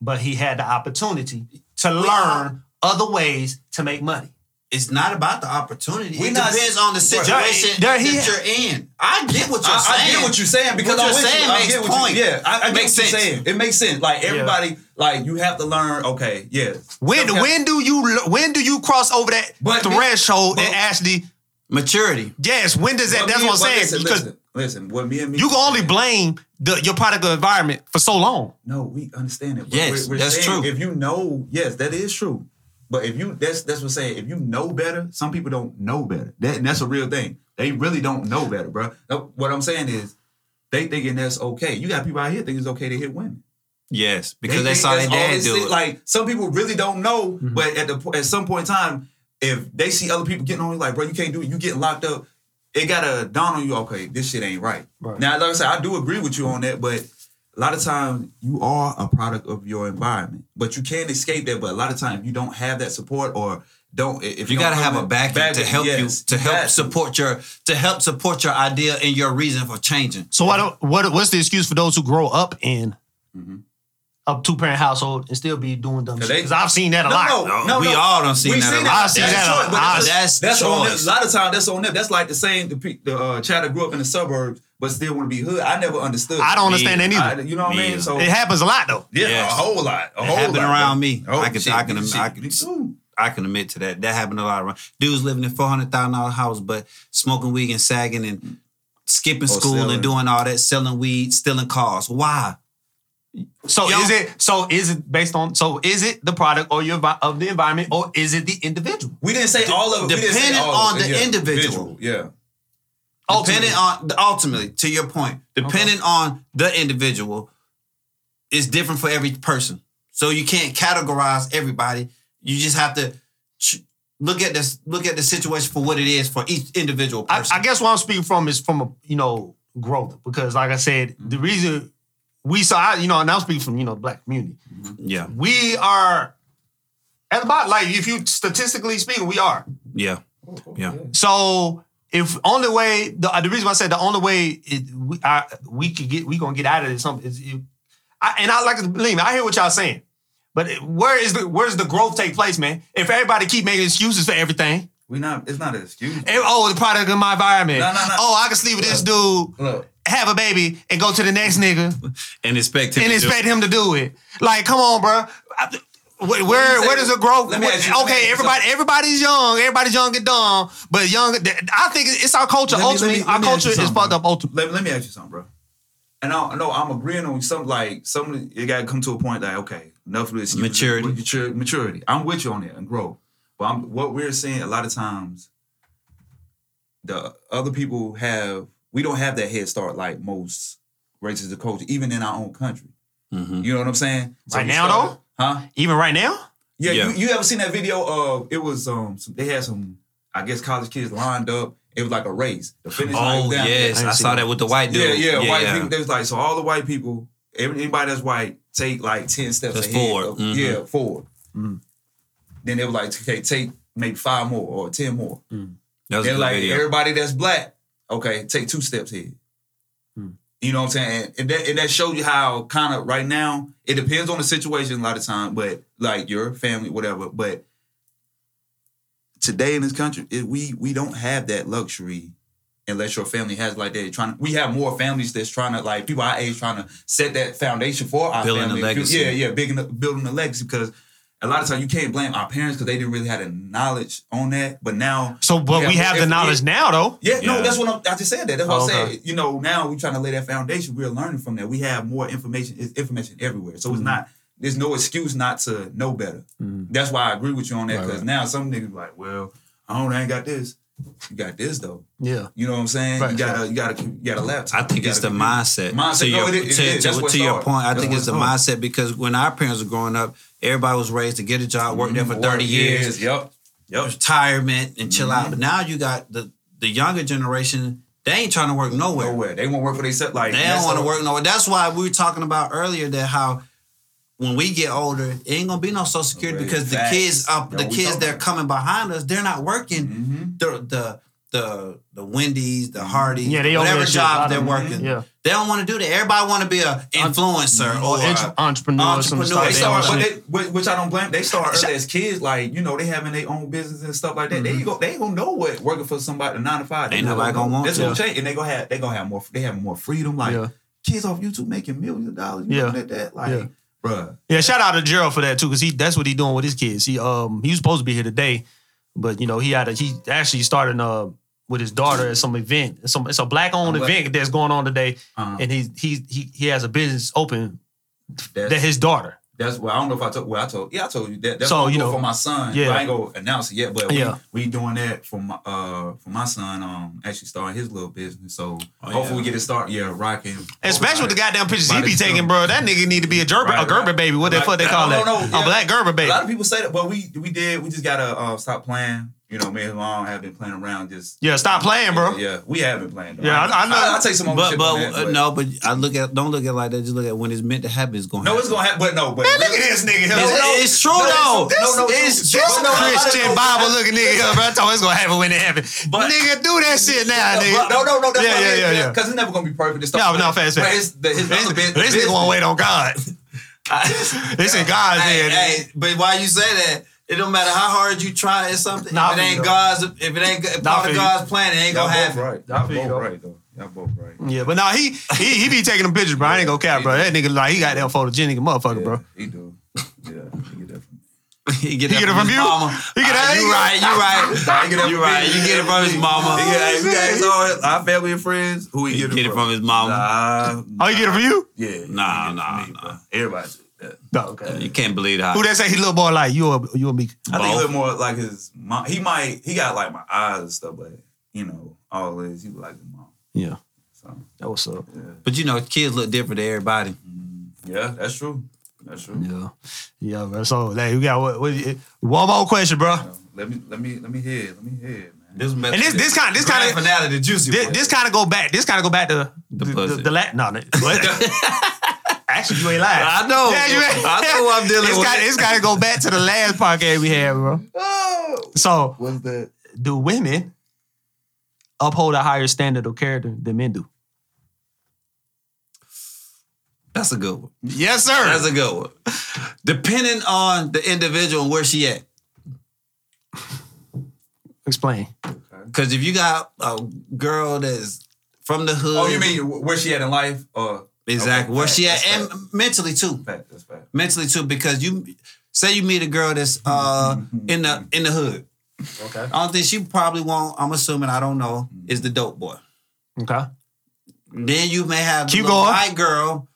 But he had the opportunity to learn other ways to make money.
It's not about the opportunity.
We
it
not-
depends on the situation
there he-
that you're in. I get what you're
I, I get what you're saying because
What
I'm
you're
with
saying
you. I
makes
get what
point.
You, yeah, I, I get
Makes
what you're
sense.
saying. It makes sense. Like everybody, like you have to learn. Okay, yeah.
When
Okay.
when do you when do you cross over that
But-
threshold
but-
and actually
Maturity.
yes? When does that?
But
That's
me-
what I'm saying.
Listen,
because
listen, listen. What me and me
you can only blame the your product of environment for so long.
No, we understand it. but
Yes,
we're, we're
that's
saying
true.
If you know, yes, that is true. But if you, that's that's what I'm saying. If you know better, some people don't know better. That and that's a real thing. They really don't know better, bro. What I'm saying is, they thinking that's okay. You got people out here thinking it's okay to hit women.
Yes, because they,
think
saw their dad do it.
Like some people really don't know,
Mm-hmm.
but at the at some point in time, if they see other people getting on you, like, bro, you can't do it. You getting locked up. It gotta dawn on you. Okay, this shit ain't right.
Right.
Now, like I said, I do agree with you on that, but a lot of times you are a product of your environment, but you can't escape that. But a lot of times you don't have that support or don't. If
you
don't
got to have a
in-
backing
back-
to help
yes,
you to help
got
support your to help support your idea and your reason for changing.
So what what what's the excuse for those who grow up in mm-hmm. A two parent household and still be doing dumb shit? Because I've seen that a
No,
lot.
no, no,
we
no.
all don't
see
that a
seen
lot.
I've seen
That's
that a
choice,
lot.
that's,
That's
that's on them.
choice.
A lot of times that's on them. That's like the same the, the uh, child that grew up in the suburbs but still want to be hood. I never understood.
I don't
that.
understand that
I-
either.
you know what I
Me
mean? So
It happens a lot though.
yeah,
Yes.
a whole lot. A
It
whole
happened
lot,
around
bro.
me.
Oh,
I can-
shit,
I can-
shit,
I can-
me.
I can admit to that. That happened a lot around. Dudes living in four hundred thousand dollar house, but smoking weed and sagging and skipping school
selling.
and doing all that, selling weed, stealing cars. Why?
So
Yo-
is it so is it based on so is it the product or your of the environment or is it the individual?
We didn't say all of it. We
Depending
all
on
of
the
Yeah,
individual.
Yeah.
Oh, depending on the ultimately, to your point, depending on the individual, is different for every person. So you can't categorize everybody. You just have to ch- look at this, look at the situation for what it is for each individual
I,
person.
I guess what I'm speaking from is from a you know growth because like I said the mm-hmm. reason we saw I- you know and I'm speaking from you know the black community
yeah,
we are at the bottom like if you statistically speaking we are
yeah, yeah.
So if only way the, the reason why I said the only way it, we I, we could get we gonna get out of this something is if, I, and I like to believe me I hear what y'all saying, but where is the where's the growth take place, man? If everybody keep making excuses for everything,
We not. It's not an excuse.
and, oh the product of my environment,
No, no, no.
oh I can sleep with this dude,
Look.
Have a baby, and go to the next nigga
And expect him
and
to do-
expect him to do it. Like, come on, bro. I- Where, where, where does it grow?
let me ask you- let me ask
okay,
you
everybody, everybody's young. Everybody's young and dumb, but young. I think it's our culture.
Let me- let
ultimately,
me- let
our
me ask
culture is
something,
fucked up. Ultimately,
Let, let me ask you something, bro. And I know I'm agreeing on some like some. You got to come to a point like okay, enough of this
Maturity.
Maturity. Maturity. I'm with you on that and grow. But I'm, what we're seeing a lot of times, the other people have. We don't have that head start like most races of culture, even in our own country.
Mhm.
You know what I'm saying?
Right now,
started- huh?
even right now,
Yeah,
Yeah.
You, you ever seen that video of it was um some, they had some I guess college kids lined up. It was like a race. The finish line
Oh
down
yes,
I
I saw
that.
that with the white dude.
Yeah, yeah, white
yeah.
people. They was like, so all the white people every- anybody that's white take like ten steps
That's
ahead.
forward.
of-
Mhm.
Yeah, forward. Then they were like, okay, take maybe five more or ten more.
That was a
Then
good
like
video.
everybody that's black, okay, take two steps ahead. Hmm. You know what I'm saying? And, that, and that shows you how kind of right now it depends on the situation a lot of time, but like your family, whatever. But today in this country, it, we we don't have that luxury unless your family has like that. Trying to, we have more families that's trying to like people our age trying to set that foundation for our
Building
family.
the legacy.
Yeah, yeah, big, building the legacy because. A lot of times you can't blame our parents because they didn't really have the knowledge on that. But now,
So, but we have the
if-
knowledge now, though.
yeah, no, that's what I'm, I just said that. That's what
Oh,
I
okay.
said. You know, now we're trying to lay that foundation. We're learning from that. We have more information. It's information everywhere. So it's
Mm-hmm.
not. There's no excuse not to know better. That's why I agree with you on that
Right,
because
right.
now some niggas like, well, I don't, I ain't got this. You got this though.
Yeah.
You know what I'm saying?
Right,
you got a, you got a, you got a laptop.
I think it's the
a
mindset.
Mindset.
To
no,
your,
it is.
to,
it is.
to-
That's
to your point, I
That's
think it's the
started.
mindset because when our parents were growing up, everybody was raised to get a job, work there for
Work
30 years,
Yep. Yep.
retirement, and chill
Mm-hmm.
out. But now you got the, the younger generation, they ain't trying to work nowhere.
Nowhere. They won't work for themselves. Like
They don't want to work nowhere. That's why we were talking about earlier that how when we get older, it ain't gonna be no social security
Okay,
because the
facts.
kids uh, up
That's
the kids that are coming behind us, they're not working
Mhm.
the the the the Wendy's, the mm-hmm.
Hardee's, Yeah, they
whatever
that shit. A lot
job they're working.
yeah.
They don't want to do that. Everybody want to be a influencer mm-hmm. or,
Or entre- entrepreneur,
entrepreneur.
stuff.
They
They
start, but they, which, which I don't blame. They start early as kids, like you know, they having their own business and stuff like that. They ain't go, they ain't gonna know what working for somebody nine to five. They
Ain't nobody gonna want
That's
to.
gonna change, and they gonna have they gonna have more. They have more freedom. Like
Yeah.
kids off YouTube making millions of dollars. You
Yeah.
yeah, at that, like,
Yeah.
Bruh.
Yeah, shout out to Gerald for that too, because he that's what he doing with his kids. He um he was supposed to be here today, but you know he had a he actually started uh with his daughter at some event. It's some it's a black owned
Oh,
event that's going on today,
Uh-huh.
and he he he he has a business open
That's,
that his daughter.
That's well, I don't know if I told. Well, I told. Yeah, I told you that. That's
So, you know,
for my son.
yeah.
Yeah, I ain't gonna announce it yet, but
Yeah.
we, we doing that for my uh for my son. Um, actually starting his little business. So
Oh,
hopefully
yeah.
we get it started. Yeah, rocking.
Especially with the goddamn pictures he be
the
taking, bro. That nigga need to be a Gerber,
Right,
a Gerber
right.
baby. What the
Right.
fuck they call that?
no, no,
A
yeah.
black Gerber baby.
A lot of people say that, but we we did. We just gotta uh, stop playing. You know, me and his mom have been playing around. Just
Yeah, stop playing, bro.
Yeah, we have been playing. Though.
Yeah, I- I know.
I, will take some
But
ownership
but,
on that,
uh, no, but I look at don't look at it like that. Just look at when it's meant to happen. It's going. To happen.
No, it's gonna happen. But no, but
Man, look at this nigga.
No,
here.
no,
It's true
no,
though.
it's- no, no,
It's
true.
true.
No, no, no,
Christian
no, no,
Bible looking nigga here, bro. I told him it's gonna happen when it happens.
But-
nigga, do that shit now, nigga.
No, no, no. That's
Yeah, yeah, yeah, yeah.
Because it's never gonna be perfect. and stuff
No, no,
that.
fast,
But
fast.
his, the, his
This,
other bit-
this nigga want to wait on God. It's in God's
Hey,
hand.
hey, but why you say that? It don't matter how hard you try at something.
Nah,
if it ain't
feel you.
God's, if it ain't if part of. God's plan, it ain't
Y'all
gonna
both
happen.
right. Y'all
feel you,
both right though. Y'all both right.
Yeah, but now he he he be taking them pictures, bro. I ain't gonna cap, bro. That nigga like he got that photogenic motherfucker,
Yeah,
bro.
he do. Yeah, he get that from
he get
He get it
from
from
his
you?
mama.
He get that- he
you
get-
right. You right.
Nah, he get that
You
from
right. You get it from his mama.
Yeah, get, we all our family and friends. Who he,
He
get, it,
get it
from?
from his mama.
Nah,
Oh, you get it from you?
Yeah. he
Nah, nah,
me,
nah.
bro. Everybody. Do that.
No, okay.
You can't believe how.
Who that say he little more like you or you and me?
I think he
Both.
look more like his mom. He might. He got like my eyes and stuff, but you know, all this he look like his mom.
Yeah,
So
that was up.
yeah,
But you know, kids look different to everybody. Mm-hmm.
yeah, that's true. That's true.
Yeah, yeah, bro. So like, we got what, what, one more question, bro.
So, let me let me let me hear. Let me hear, man.
This
And this this kind this kind of
finale, the juicy
this, this kind of go back. This kind of go back to
The
the the,
pussy.
the, la- no, no, what? Actually, you ain't lying.
I know.
Yeah, you ain't.
I know what I'm dealing
it's
with.
Got, it's got to go back to the last podcast we had, bro.
Oh,
So,
what's that?
do women uphold a higher standard of character than men do?
That's a good one.
Yes, sir.
That's a good one. Depending on the individual and where she at.
Explain.
Because if you got a girl that's from the hood,
Oh, you mean where she at in life? Or
exactly
Okay,
where she at,
fact,
and mentally too,
that's fact. That's fact.
mentally too. Because you say you meet a girl that's uh in the in the hood.
Okay.
I don't think she probably won't. I'm assuming I don't know. Is the dope boy.
Okay.
Then you may have the
Keep
little
going.
white girl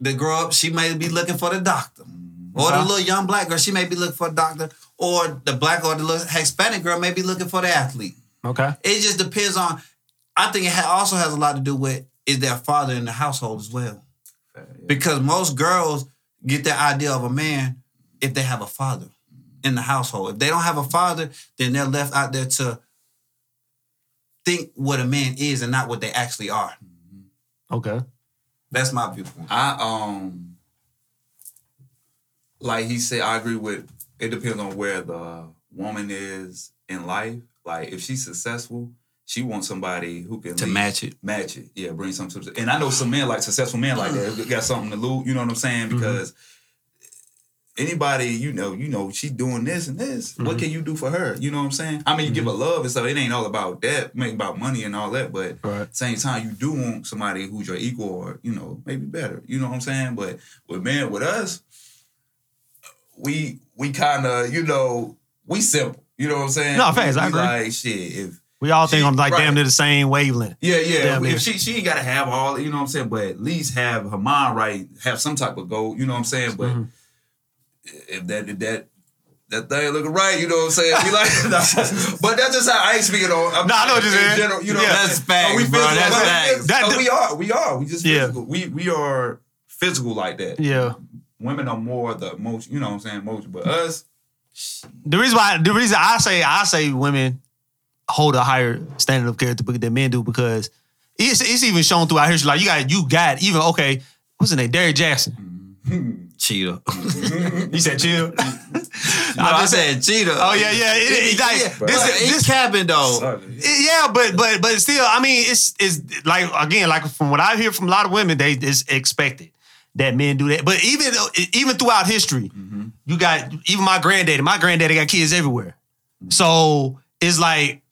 that grow up. She may be looking for the doctor, or the
Okay.
little young black girl. She may be looking for a doctor, or the black or the little Hispanic girl may be looking for the athlete.
Okay.
It just depends on. I think it ha- also has a lot to do with is their father in the household as well,
fact yeah.
because most girls get their idea of a man if they have a father in the household. If they don't have a father, then they're left out there to think what a man is and not what they actually are.
Okay.
That's my viewpoint.
I um like he said, I agree with it depends on where the woman is in life. Like if she's successful, she wants somebody who can
To
lead-
match it.
Match it. Yeah, bring something to the and I know some men like successful men like that got something to lose, you know what I'm saying? Mm-hmm. Because anybody, you know, you know, she doing this and this. What mm-hmm. can you do for her? You know what I'm saying? I mean, you give mm-hmm. her love and stuff. It ain't all about that, make about money and all that, but
Right.
same time, you do want somebody who's your equal or, you know, maybe better. You know what I'm saying? But with men, with us, we we kind of, you know, we simple. You know what I'm saying?
No, facts, I agree.
Like shit, if
We all think
She-
on like
right.
damn near the same wavelength.
yeah, yeah.
Damn
if
near.
she she ain't gotta have all, you know what I'm saying, but at least have her mind right, have some type of goal. You know what I'm saying? But
Mm-hmm.
if that if that that thing looking right, you know what I'm saying? Be like, but that's just how I ain't speaking on. I'm
Nah, I know what you're
in
saying.
General, you know,
Yeah.
That's
saying?
facts,
we
bro. That's
Like,
facts.
That-
oh, we are, we are. We just
Yeah.
physical. We we are physical like that.
Yeah.
Women are more the most. You know what I'm saying? Most, but us,
The reason why the reason I say I say women hold a higher standard of character than men do because it's it's even shown throughout history. Like you got you got even okay, what's his name? Derrick Jackson.
Cheetah.
You said chill.
No, I said cheetah.
Oh yeah, yeah. It, it, like,
yeah,
this, this,
it's cabin though.
Yeah, but but but still, I mean, it's it's like again, like from what I hear from a lot of women, they it's expected that men do that. But even even throughout history, mm-hmm. you got even my granddaddy. My granddaddy got kids everywhere, so it's like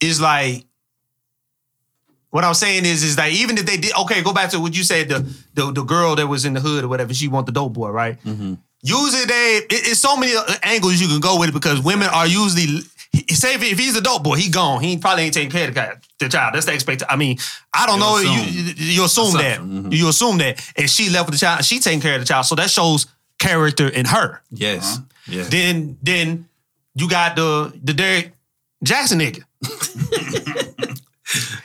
it's like what I'm saying is is that even if they did okay, go back to what you said the the, the girl that was in the hood or whatever, she want the dope boy, right? Usually they it, it's so many angles you can go with it because women are usually say if, if he's a dope boy, he gone. He probably ain't taking care of the, the child. That's the expectation. I mean, I don't
You
know.
assume.
You you assume that.
Assumption, mhm.
You assume that, and she left with the child. She taking care of the child, so that shows character in her.
Yes. Yes.
Then then you got the the Derek Jackson nigga.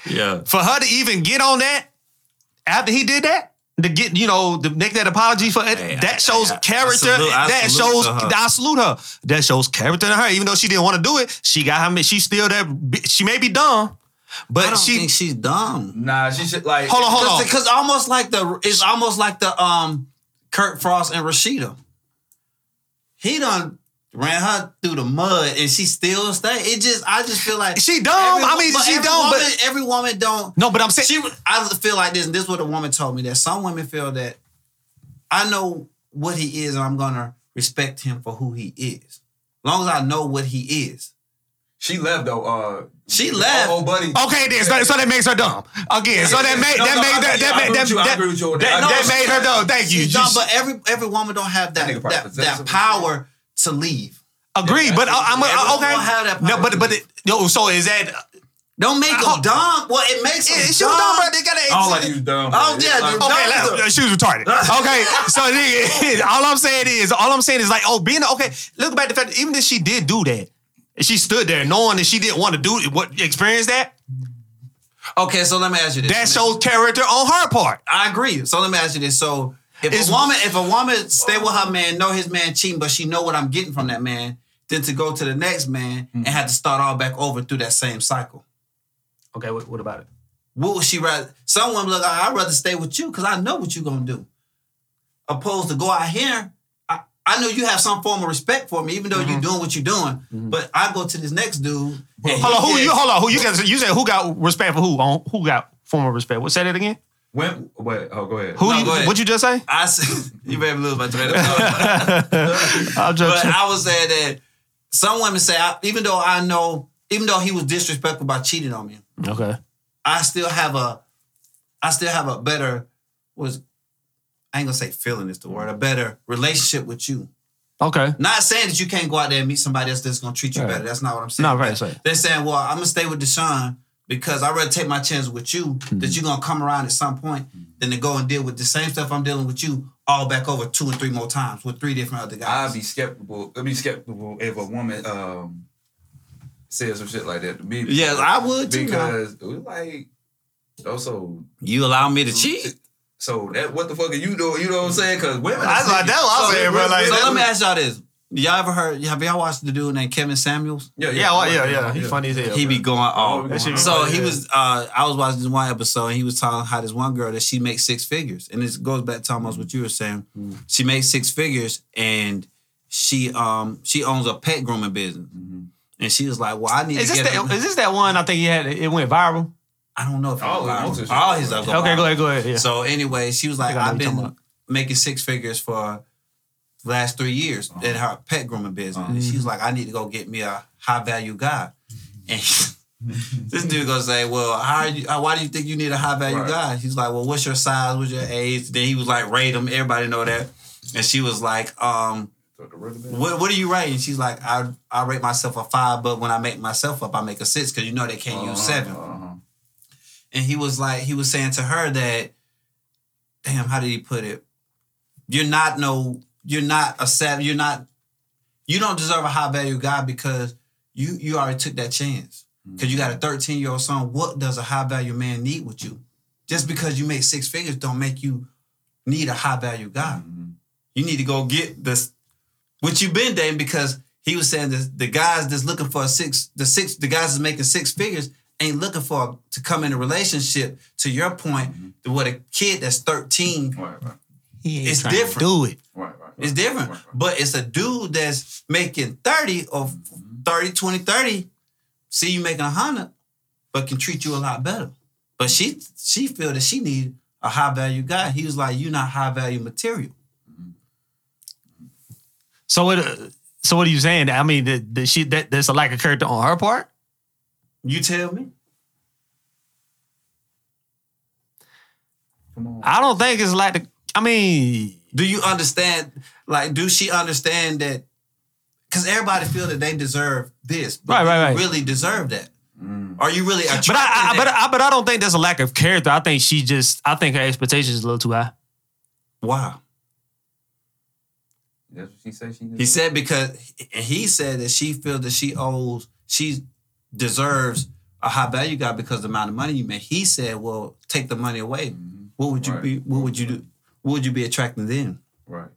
yeah.
For her to even get on that after he did that. To get, you know, to make that apology for it,
Hey,
that
I-
shows
I- I
character.
salute- I
that shows. I salute her. That shows character in her. Even though she didn't want to do it, she got her. She's still that. She may be dumb, but
I don't
she.
think she's dumb.
Nah, she should like.
hold on, hold on.
Because almost like the it's almost like the um Kirk Frost and Rasheeda. He done ran her through the mud and she still stay. It just I just feel like
She dumb. I mean, she
every
dumb, but-
every woman don't.
No, but I'm saying-
she. I feel like this. And this is what a woman told me that some women feel that I know what he is and I'm gonna respect him for who he is. As long as I know what he is.
She left though. Uh,
She left.
Oh, buddy.
Okay, then so, so that makes her dumb again. So that made
No,
that
no,
made that
agree-
that made that
with you. I
that,
agree with you on that.
that, that made her dumb. Thank you.
She's dumb, but every every woman don't have that
That
that, that
and
power to leave.
agree,
Yeah,
but I, I'm
everyone
uh, okay.
have that
no, but but it, yo, so is that?
Don't make them dumb. Well, it makes them
Yeah,
dumb.
she was dumb, bro. They gotta.
I don't like you dumb.
Oh, yeah,
it's like-
dude.
Okay,
Dumb.
let- she was retarded. Okay, so nigga, all I'm saying is, all I'm saying is like, oh, being okay. Look back at the fact that even if she did do that, and she stood there knowing that she didn't want to do it, what experience that,
Okay, so let me ask you this.
that shows character on her part.
I agree. So let me ask you this. So if
It's-
a woman, if a woman stay with her man, know his man cheating, but she know what I'm getting from that man, then to go to the next man hmm. and have to start all back over through that same cycle.
Okay, what, what about it?
What would she rather? Someone look, I'd rather stay with you because I know what you're gonna do. Opposed to go out here, I, I know you have some form of respect for me, even though you're mm-hmm. doing what you're doing. Mm-hmm. But I go to this next dude.
Hold on, who you? Hold on, who you got? You said who got respect for who? On who got formal respect? What? Say that again.
When? Wait. Oh, go ahead.
Who?
No,
you,
go ahead.
what you just say?
I said, you better lose my train of thought.
I'll
But
just.
I was saying that some women say, I, even though I know, even though he was disrespectful by cheating on me,
okay.
I still have a, I still have a better, was, I ain't gonna say feeling is the word, a better relationship with you.
Okay.
Not saying that you can't go out there and meet somebody else that's gonna treat you
Right.
better. That's not what I'm saying.
No, right, right.
They're saying, well, I'm gonna stay with Deshaun because I'd rather take my chance with you
Mm-hmm.
that you're gonna come around at some point than to go and deal with the same stuff I'm dealing with you all back over two and three more times with three different other guys.
I'd be skeptical. I'd be skeptical if a woman um says some shit like that to me.
Yes, I would too.
because it was like also.
You allow me to cheat?
So that what the fuck are you doing? You know what I'm saying? Because women.
That's what- that's what I'm saying, bro, like-
so let me ask y'all this. Y'all ever heard? Have y'all watched the dude named Kevin Samuels?
Yeah,
Yeah, well, yeah, yeah. He's funny as hell.
He be going
Oh,
off.
that shit be
so
funny,
he was. Uh, I was watching this one episode, and he was talking how this one girl that she makes six figures, and this goes back to almost what you were saying.
Mm-hmm.
She makes six figures, and she um she owns a pet grooming business,
Mm-hmm.
and she was like, "Well, I need
Is
to
this
get."
that? Is this that one? I think he had. It went viral.
I don't know if
All
all,
his- most of his shit
all his stuff
Okay, go ahead, go ahead. Yeah.
So anyway, she was like,
I know
I've
what you're talking
been making six figures for the last three years
Uh-huh.
in her pet grooming business. And she was like, I need to go get me a high value guy. And this dude gonna say, Well, how are you, uh, why do you think you need a high value
Right.
guy? He's like, Well, what's your size? What's your age? Then he was like, rate him. Everybody know that. And she was like, um, what, what are you rating? She's like, I I rate myself a five, but when I make myself up, I make a six because you know they can't use seven
Uh-huh.
and he was like he was saying to her that damn how did he put it you're not no you're not a seven you're not you don't deserve a high value guy because you you already took that chance mm-hmm. because you got a 13 year old son what does a high value man need with you just because you make six figures don't make you need a high value guy mm-hmm. you need to go get this what you've been dating because he was saying that the guys that's looking for a six, the six, the guys that's making six figures ain't looking for to come in a relationship. To your point, mm-hmm. with a kid that's thirteen,
Right, right,
It's
trying to
different.
Do it.
right, right.
It's different.
Right, right.
But it's a dude that's making 30 or 30, 20, 30, see you making a hundred, but can treat you a lot better. But she she feel that she need a high value guy. He was like, "You're not high value material.
So what? uh, So what are you saying? I mean, the, the she that there's a lack of character on her part.
You tell me.
Come on.
I don't think it's like the. I mean,
Do you understand? Like, do she understand that? Because everybody feel that they deserve this, but
Right, right, right.
really deserve that?
Mm.
Are you really
but I, I but? I, but I don't think there's a lack of character. I think she just. I think her expectations is a little too high.
wow.
That's what she said she did.
He said because and he said that she feels that she owes, she deserves a high value guy because of the amount of money you make. He said, "Well, take the money away. What would you
Right.
be? What would you do? What would you be attracting then?"
Right.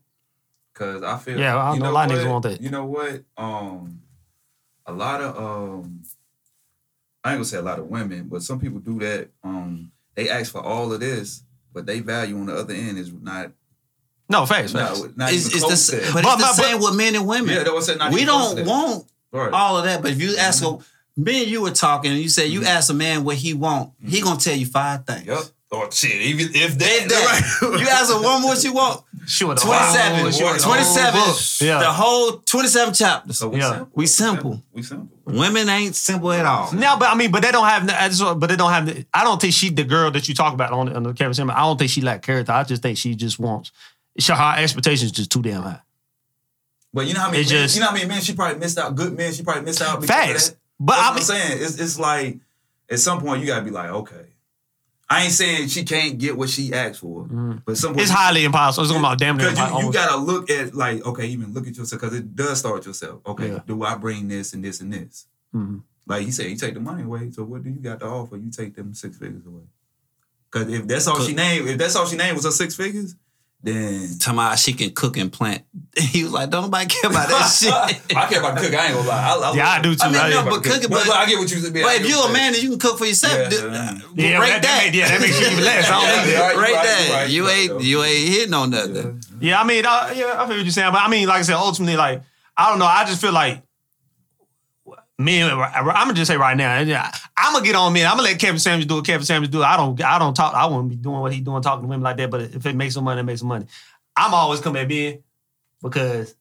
Cause I feel
Yeah, I
you
know a lot of
what?
niggas want that.
You know what? Um a lot of um I ain't gonna say a lot of women, but some people do that. Um they ask for all of this, but they value on the other end is not
No, facts, facts.
not, not
It's,
even
it's
close
the,
to
but,
But-
it's the
but-
same with men and women.
Yeah, that was not
we
even close to
don't want
Right.
all of that. But if you ask a me and you were talking, and you said you ask a man what he want, he gonna tell you five things.
Yep. Or shit, even if that,
If that. you ask a woman what she want,
Sure, the
27,
whole- sure, the whole
27,
book. Yeah.
the whole 27 chapters.
So we
Yeah.
simple.
We simple.
We simple.
Women ain't simple at all.
No, but I mean, but they don't have. I just, but they don't have. I don't think she, the girl that you talk about on, on the Kevin Samuel. I don't think she lack character. I just think she just wants. She, her expectations just too damn high.
But you know how many
It
men,
just-
you know how many men she probably missed out. Good men she probably missed out. because of
Facts.
that?
But
That's
I
what
mean,
I'm saying. It's it's like at some point you gotta be like, okay. I ain't saying she can't get what she asked for, but some
Mm-hmm. it's highly impossible. It's going about damn near
because you, you gotta look at like okay, even look at yourself because it does start with yourself. Okay,
Yeah.
do I bring this and this and this?
Mhm.
Like you said, you take the money away. So what do you got to offer? You take them six figures away. Because if that's all she named, if that's all she named was her six figures, then
Talking about she can cook and plant. He was like, don't nobody care about that shit.
I care about cook. I ain't gonna lie. I, I
Yeah, I do too.
I mean,
I-
no,
but
but
cooking-
But,
but-
but I get what you said.
But if you're a man and you can cook for yourself,
Yeah,
do-
yeah.
yeah,
rate
that,
that.
Make, yeah, that makes you even less. I don't
Yeah, yeah. right,
rate
you right,
that.
you right,
you
you right,
ain't
though.
you ain't hitting on nothing.
Yeah, I mean, I, yeah, I feel what you're saying, but I mean, like I said, ultimately, like I don't know. I just feel like me. I'm gonna just say right now, I'm gonna get on me. I'm gonna let Kevin Samuels do what Kevin Samuels do. I don't. I don't talk. I wouldn't be doing what he's doing, talking to women like that. But if it makes some money, it makes some money. I'm always coming at Ben because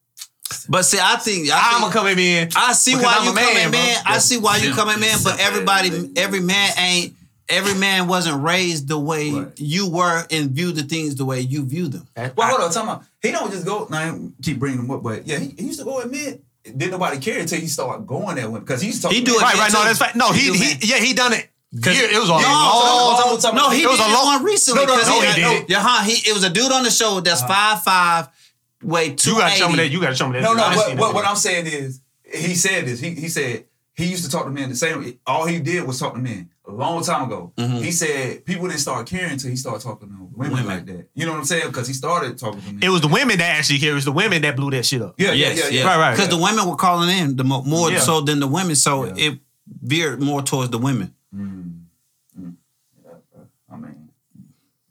But see, I think I
I'm gonna come at Ben.
I see why
I'm
you
a
come
man,
in,
bro.
man. I see why you
Simple.
come in, man. But everybody, every man ain't. Every man wasn't raised the way
Right.
you were and view the things the way you view them.
Well, hold on, time out. He don't just go. Now I keep bringing him up, but yeah, he, he used to go admit. Didn't nobody care until he started going there because he's used to talk
He do it
Right, right. No, that's fact. No,
He
he, he, yeah, he done it. Yeah, it was a
No,
long.
I'm talking
No, he
It was
did
a long-
one recently.
No, no,
'cause
no,
he
had-
did.
Yeah, huh? He it was a dude on the show that's uh-huh. five five, weigh two
You gotta show me that. You gotta show me that.
No, no.
I
What, what, what I'm saying is, he said this. He he said he used to talk to men the same. All he did was talk to men a long time ago.
Mm-hmm.
He said people didn't start caring until he started talking to women,
Women.
like that. You know what I'm saying? Because he started talking to me.
It was the women that actually care. It was the women that blew that shit up.
yeah, yeah,
Yes,
yeah, yeah.
yes.
Right, right.
Because the women were calling in the mo- more
Yeah.
so than the women, so
Yeah.
it veered more towards the women.
I mean,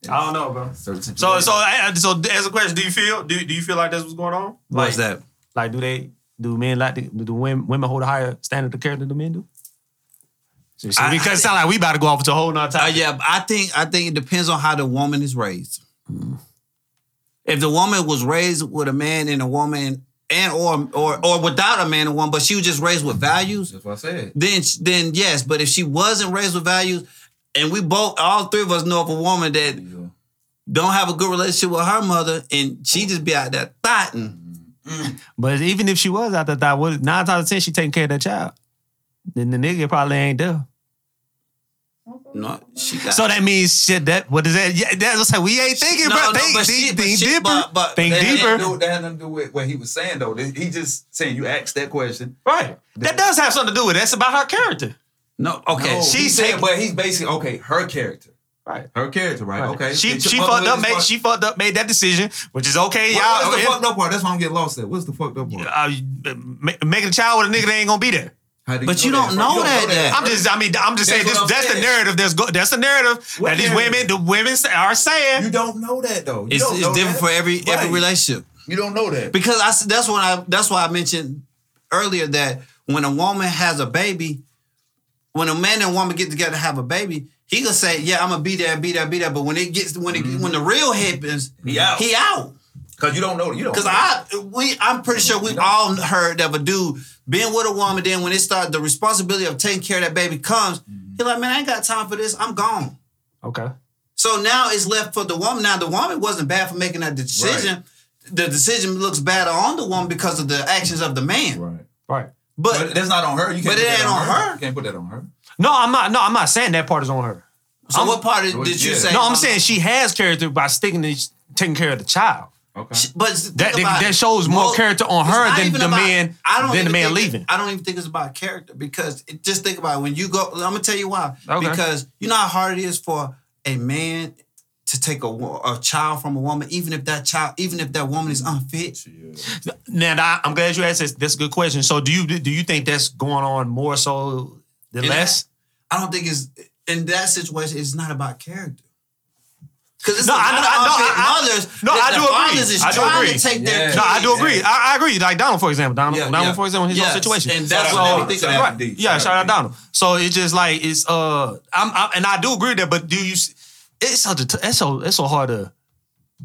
I don't know, bro.
certain
So, so, uh, so, as a question, do you feel do, do you feel like that's what's going on?
What's
like,
that?
Like, do they do men like to, do the women women hold a higher standard of care than the men do? So, so
I-
because
I-
it sound like we about to go off to a whole nother
Uh, yeah, I think I think it depends on how the woman is raised. If the woman was raised with a man and a woman, and or or or without a man and woman, but she was just raised with values,
that's what I said.
then then yes. But if she wasn't raised with values, and we both, all three of us know of a woman that
Yeah.
don't have a good relationship with her mother, and she just be out there thotting. Mm.
But even if she was out there, thought, what nine times out of ten she taking care of that child, then the nigga probably ain't there.
No, she got.
So that means shit. That what is that? Yeah, that's what. We ain't thinking,
No,
bro.
no,
think,
but
think,
she- but
think
she-
deeper.
but- but
think
That had
deeper.
nothing to do- That had nothing to do with what he was saying though. He just saying you asked that question.
Right. That does have something to do with it. That's about her character.
no, okay.
No,
she's
saying, but he's basically okay. Her character,
Right.
her character, right? Okay.
She
Okay,
she fucked up, made she fucked up, made that decision, which is okay.
What-
Y'all,
What's the
it-
fucked up part? That's why I'm getting lost at. What's the fucked up part?
uh, ma- making a child with a nigga that ain't gonna be there.
How do
But you don't know that yet.
I'm just, I mean, I'm just
That's
saying this.
I'm
That's the narrative. That's go, that's the narrative
What
that these
narrative?
women, the women say- are saying.
You don't know that though. You
it's it's different
that.
for every every relationship.
You don't know that.
Because I that's when I that's why I mentioned earlier that when a woman has a baby, when a man and woman get together to have a baby, he gonna say, "Yeah, I'm gonna be there, be there, be there." But when it gets when it when the mm-hmm. real happens,
He out.
He out.
Because you don't know. You don't.
Because
know.
I we I'm pretty sure we all heard of a dude being with a woman. Then when it started, the responsibility of taking care of that baby comes. Mm-hmm. He's like, "Man, I ain't got time for this. I'm gone."
Okay.
So now it's left for the woman. Now the woman wasn't bad for making that decision. The decision looks bad on the woman because of the actions of the man.
Right.
Right.
But,
But that's not on her. You can't
But
put
it ain't on her.
You can't put that on her.
No, I'm not. No, I'm not saying that part is on her.
so what part did,
Well,
you
yeah.
say?
No, I'm saying she has character by sticking to taking care of the child.
Okay.
She- But think
That- that shows more
Most-
character on her than the
about-
man-
I don't
than the man
think it-
leaving.
I don't even think it's about character because it, just think about it. when you go. I'm gonna tell you why.
Okay.
Because you know how hard it is for a man to take a, a child from a woman, even if that child, even if that woman is unfit. Yeah.
Now, I- I'm glad you asked this. That's a good question. So, do you do you think that's going on more so than
In
less?
I don't think it's in that situation. It's not about character. Because it's
No,
a
I
lot
know- I know- I- I-
mothers.
no, I do agree. I do agree.
To take
Yeah.
their
No, I do
kids.
agree. I, I agree. Like Donald, for example. Donald,
Yeah,
Donald
yeah.
for example, his
Yes,
own situation.
and that's
Shout
what
out-
they think
shout
of
out
that.
to D.
Yeah, shout out Donald. So it's just like it's uh, I'm, I'm and I do agree with that. But do you? It's so det- it's so it's so hard to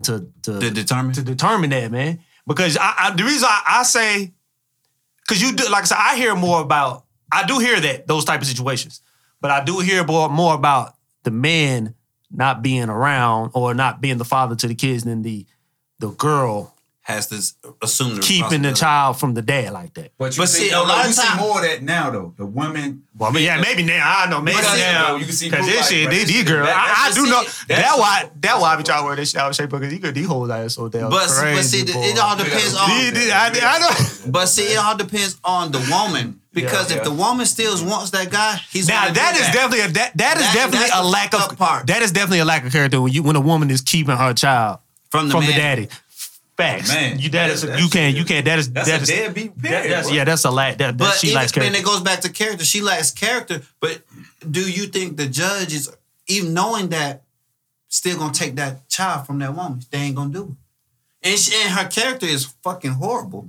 to to,
To determine?
to determine that man because I, I the reason I, I say because you do like I said I hear more about I do hear that those type of situations, but I do hear more more about the man not being around or not being the father to the kids than the the girl
Has to assume the
keeping the child from the dad like that.
But you
But
see,
see, a
no,
lot
you
of
see more of that now though. The women.
Well, I mean, yeah, maybe now. I don't know. Maybe
You
now.
you can see
Because this shit, these, these girls, I, I do
the
know.
shit-
That why,
the-
that why I be trying to wear this shit out of shape because you could, these hoes out so damn
But,
crazy.
but see,
boy.
it all depends on.
These- these- I, I know.
But see, it all depends on the woman because
Yeah,
if
yeah.
the woman still wants that guy, he's
Now
gonna
that is definitely a that, that is
That-
definitely a lack of
part.
that is definitely a lack of character when you when a woman is keeping her child
from the
from
man.
the daddy. Facts.
Man,
you that is
that's-
you can't you can't that is
That's
that
a
is
deadbeat
that- that's, yeah that's a lack that, that
But
she
even
lacks
then,
character.
it goes back to character. She lacks character. But do you think the judge is even knowing that still gonna take that child from that woman? They ain't gonna do it. And, she, and her character is fucking horrible.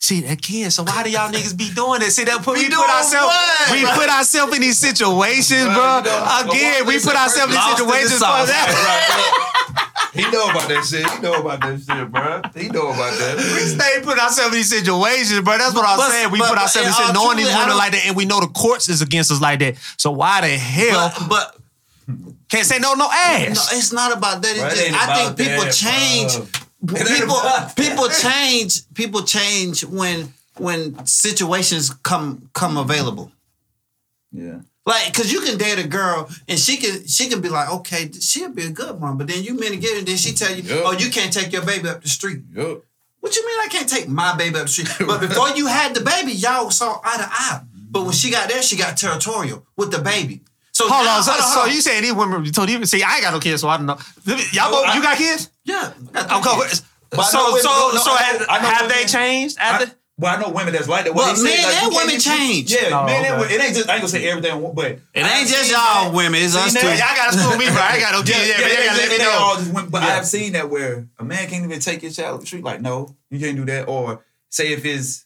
See again, so why do y'all niggas be doing that? See that put we,
We
put ourselves we
bro?
put ourselves in these situations, bro.
you know,
Again, we put ourselves in
Lost in the
situations for
sauce.
that.
He know about that shit. He know about that shit, bro. He know about that.
We stay putting ourselves in these situations, bro. That's what I'm
But-
saying. We
but-
put ourselves in
in
shit knowing these
truly, I
women like that, and we know the courts is against us like that. So why the hell
But, but
can't say no, no ass.
no, it's not about that. It's
Bro,
just,
ain't
I think people
that,
change.
bro.
People people change. People change when when situations come come available.
Yeah.
Like, cause you can date a girl and she can she can be like, okay, she'll be a good one, but then you meet again and then she tell you,
Yep.
oh, you can't take your baby up the street.
Yup.
What you mean I can't take my baby up the street? But before you had the baby, y'all saw eye to eye. But when she got there, she got territorial with the baby. So
Hold
now-
on, so,
hold
so you saying these women? So these, see, I ain't got no kids, so I don't know. Y'all both, oh,
I-
you got kids?
Yeah. I got
Okay.
kids.
But I
So,
know
so,
no, no,
so
I know-
have,
I know
have they
women-
changed
I,
after?
Well, I know women that's like that.
Well,
What they say,
men
like,
and women change.
Yeah,
Oh,
men and
okay.
women. It ain't just. I ain't gonna say everything, but
It
I've
ain't just y'all
that-
women. It's us too.
Y'all gotta school me, bro. I ain't got no kids.
Yeah,
Yeah,
yeah,
but
yeah,
y'all gotta let me
it
know.
all just women, but
Yeah.
I've seen that where a man can't even take his child to the street. Like, no, you can't do that. Or say if it's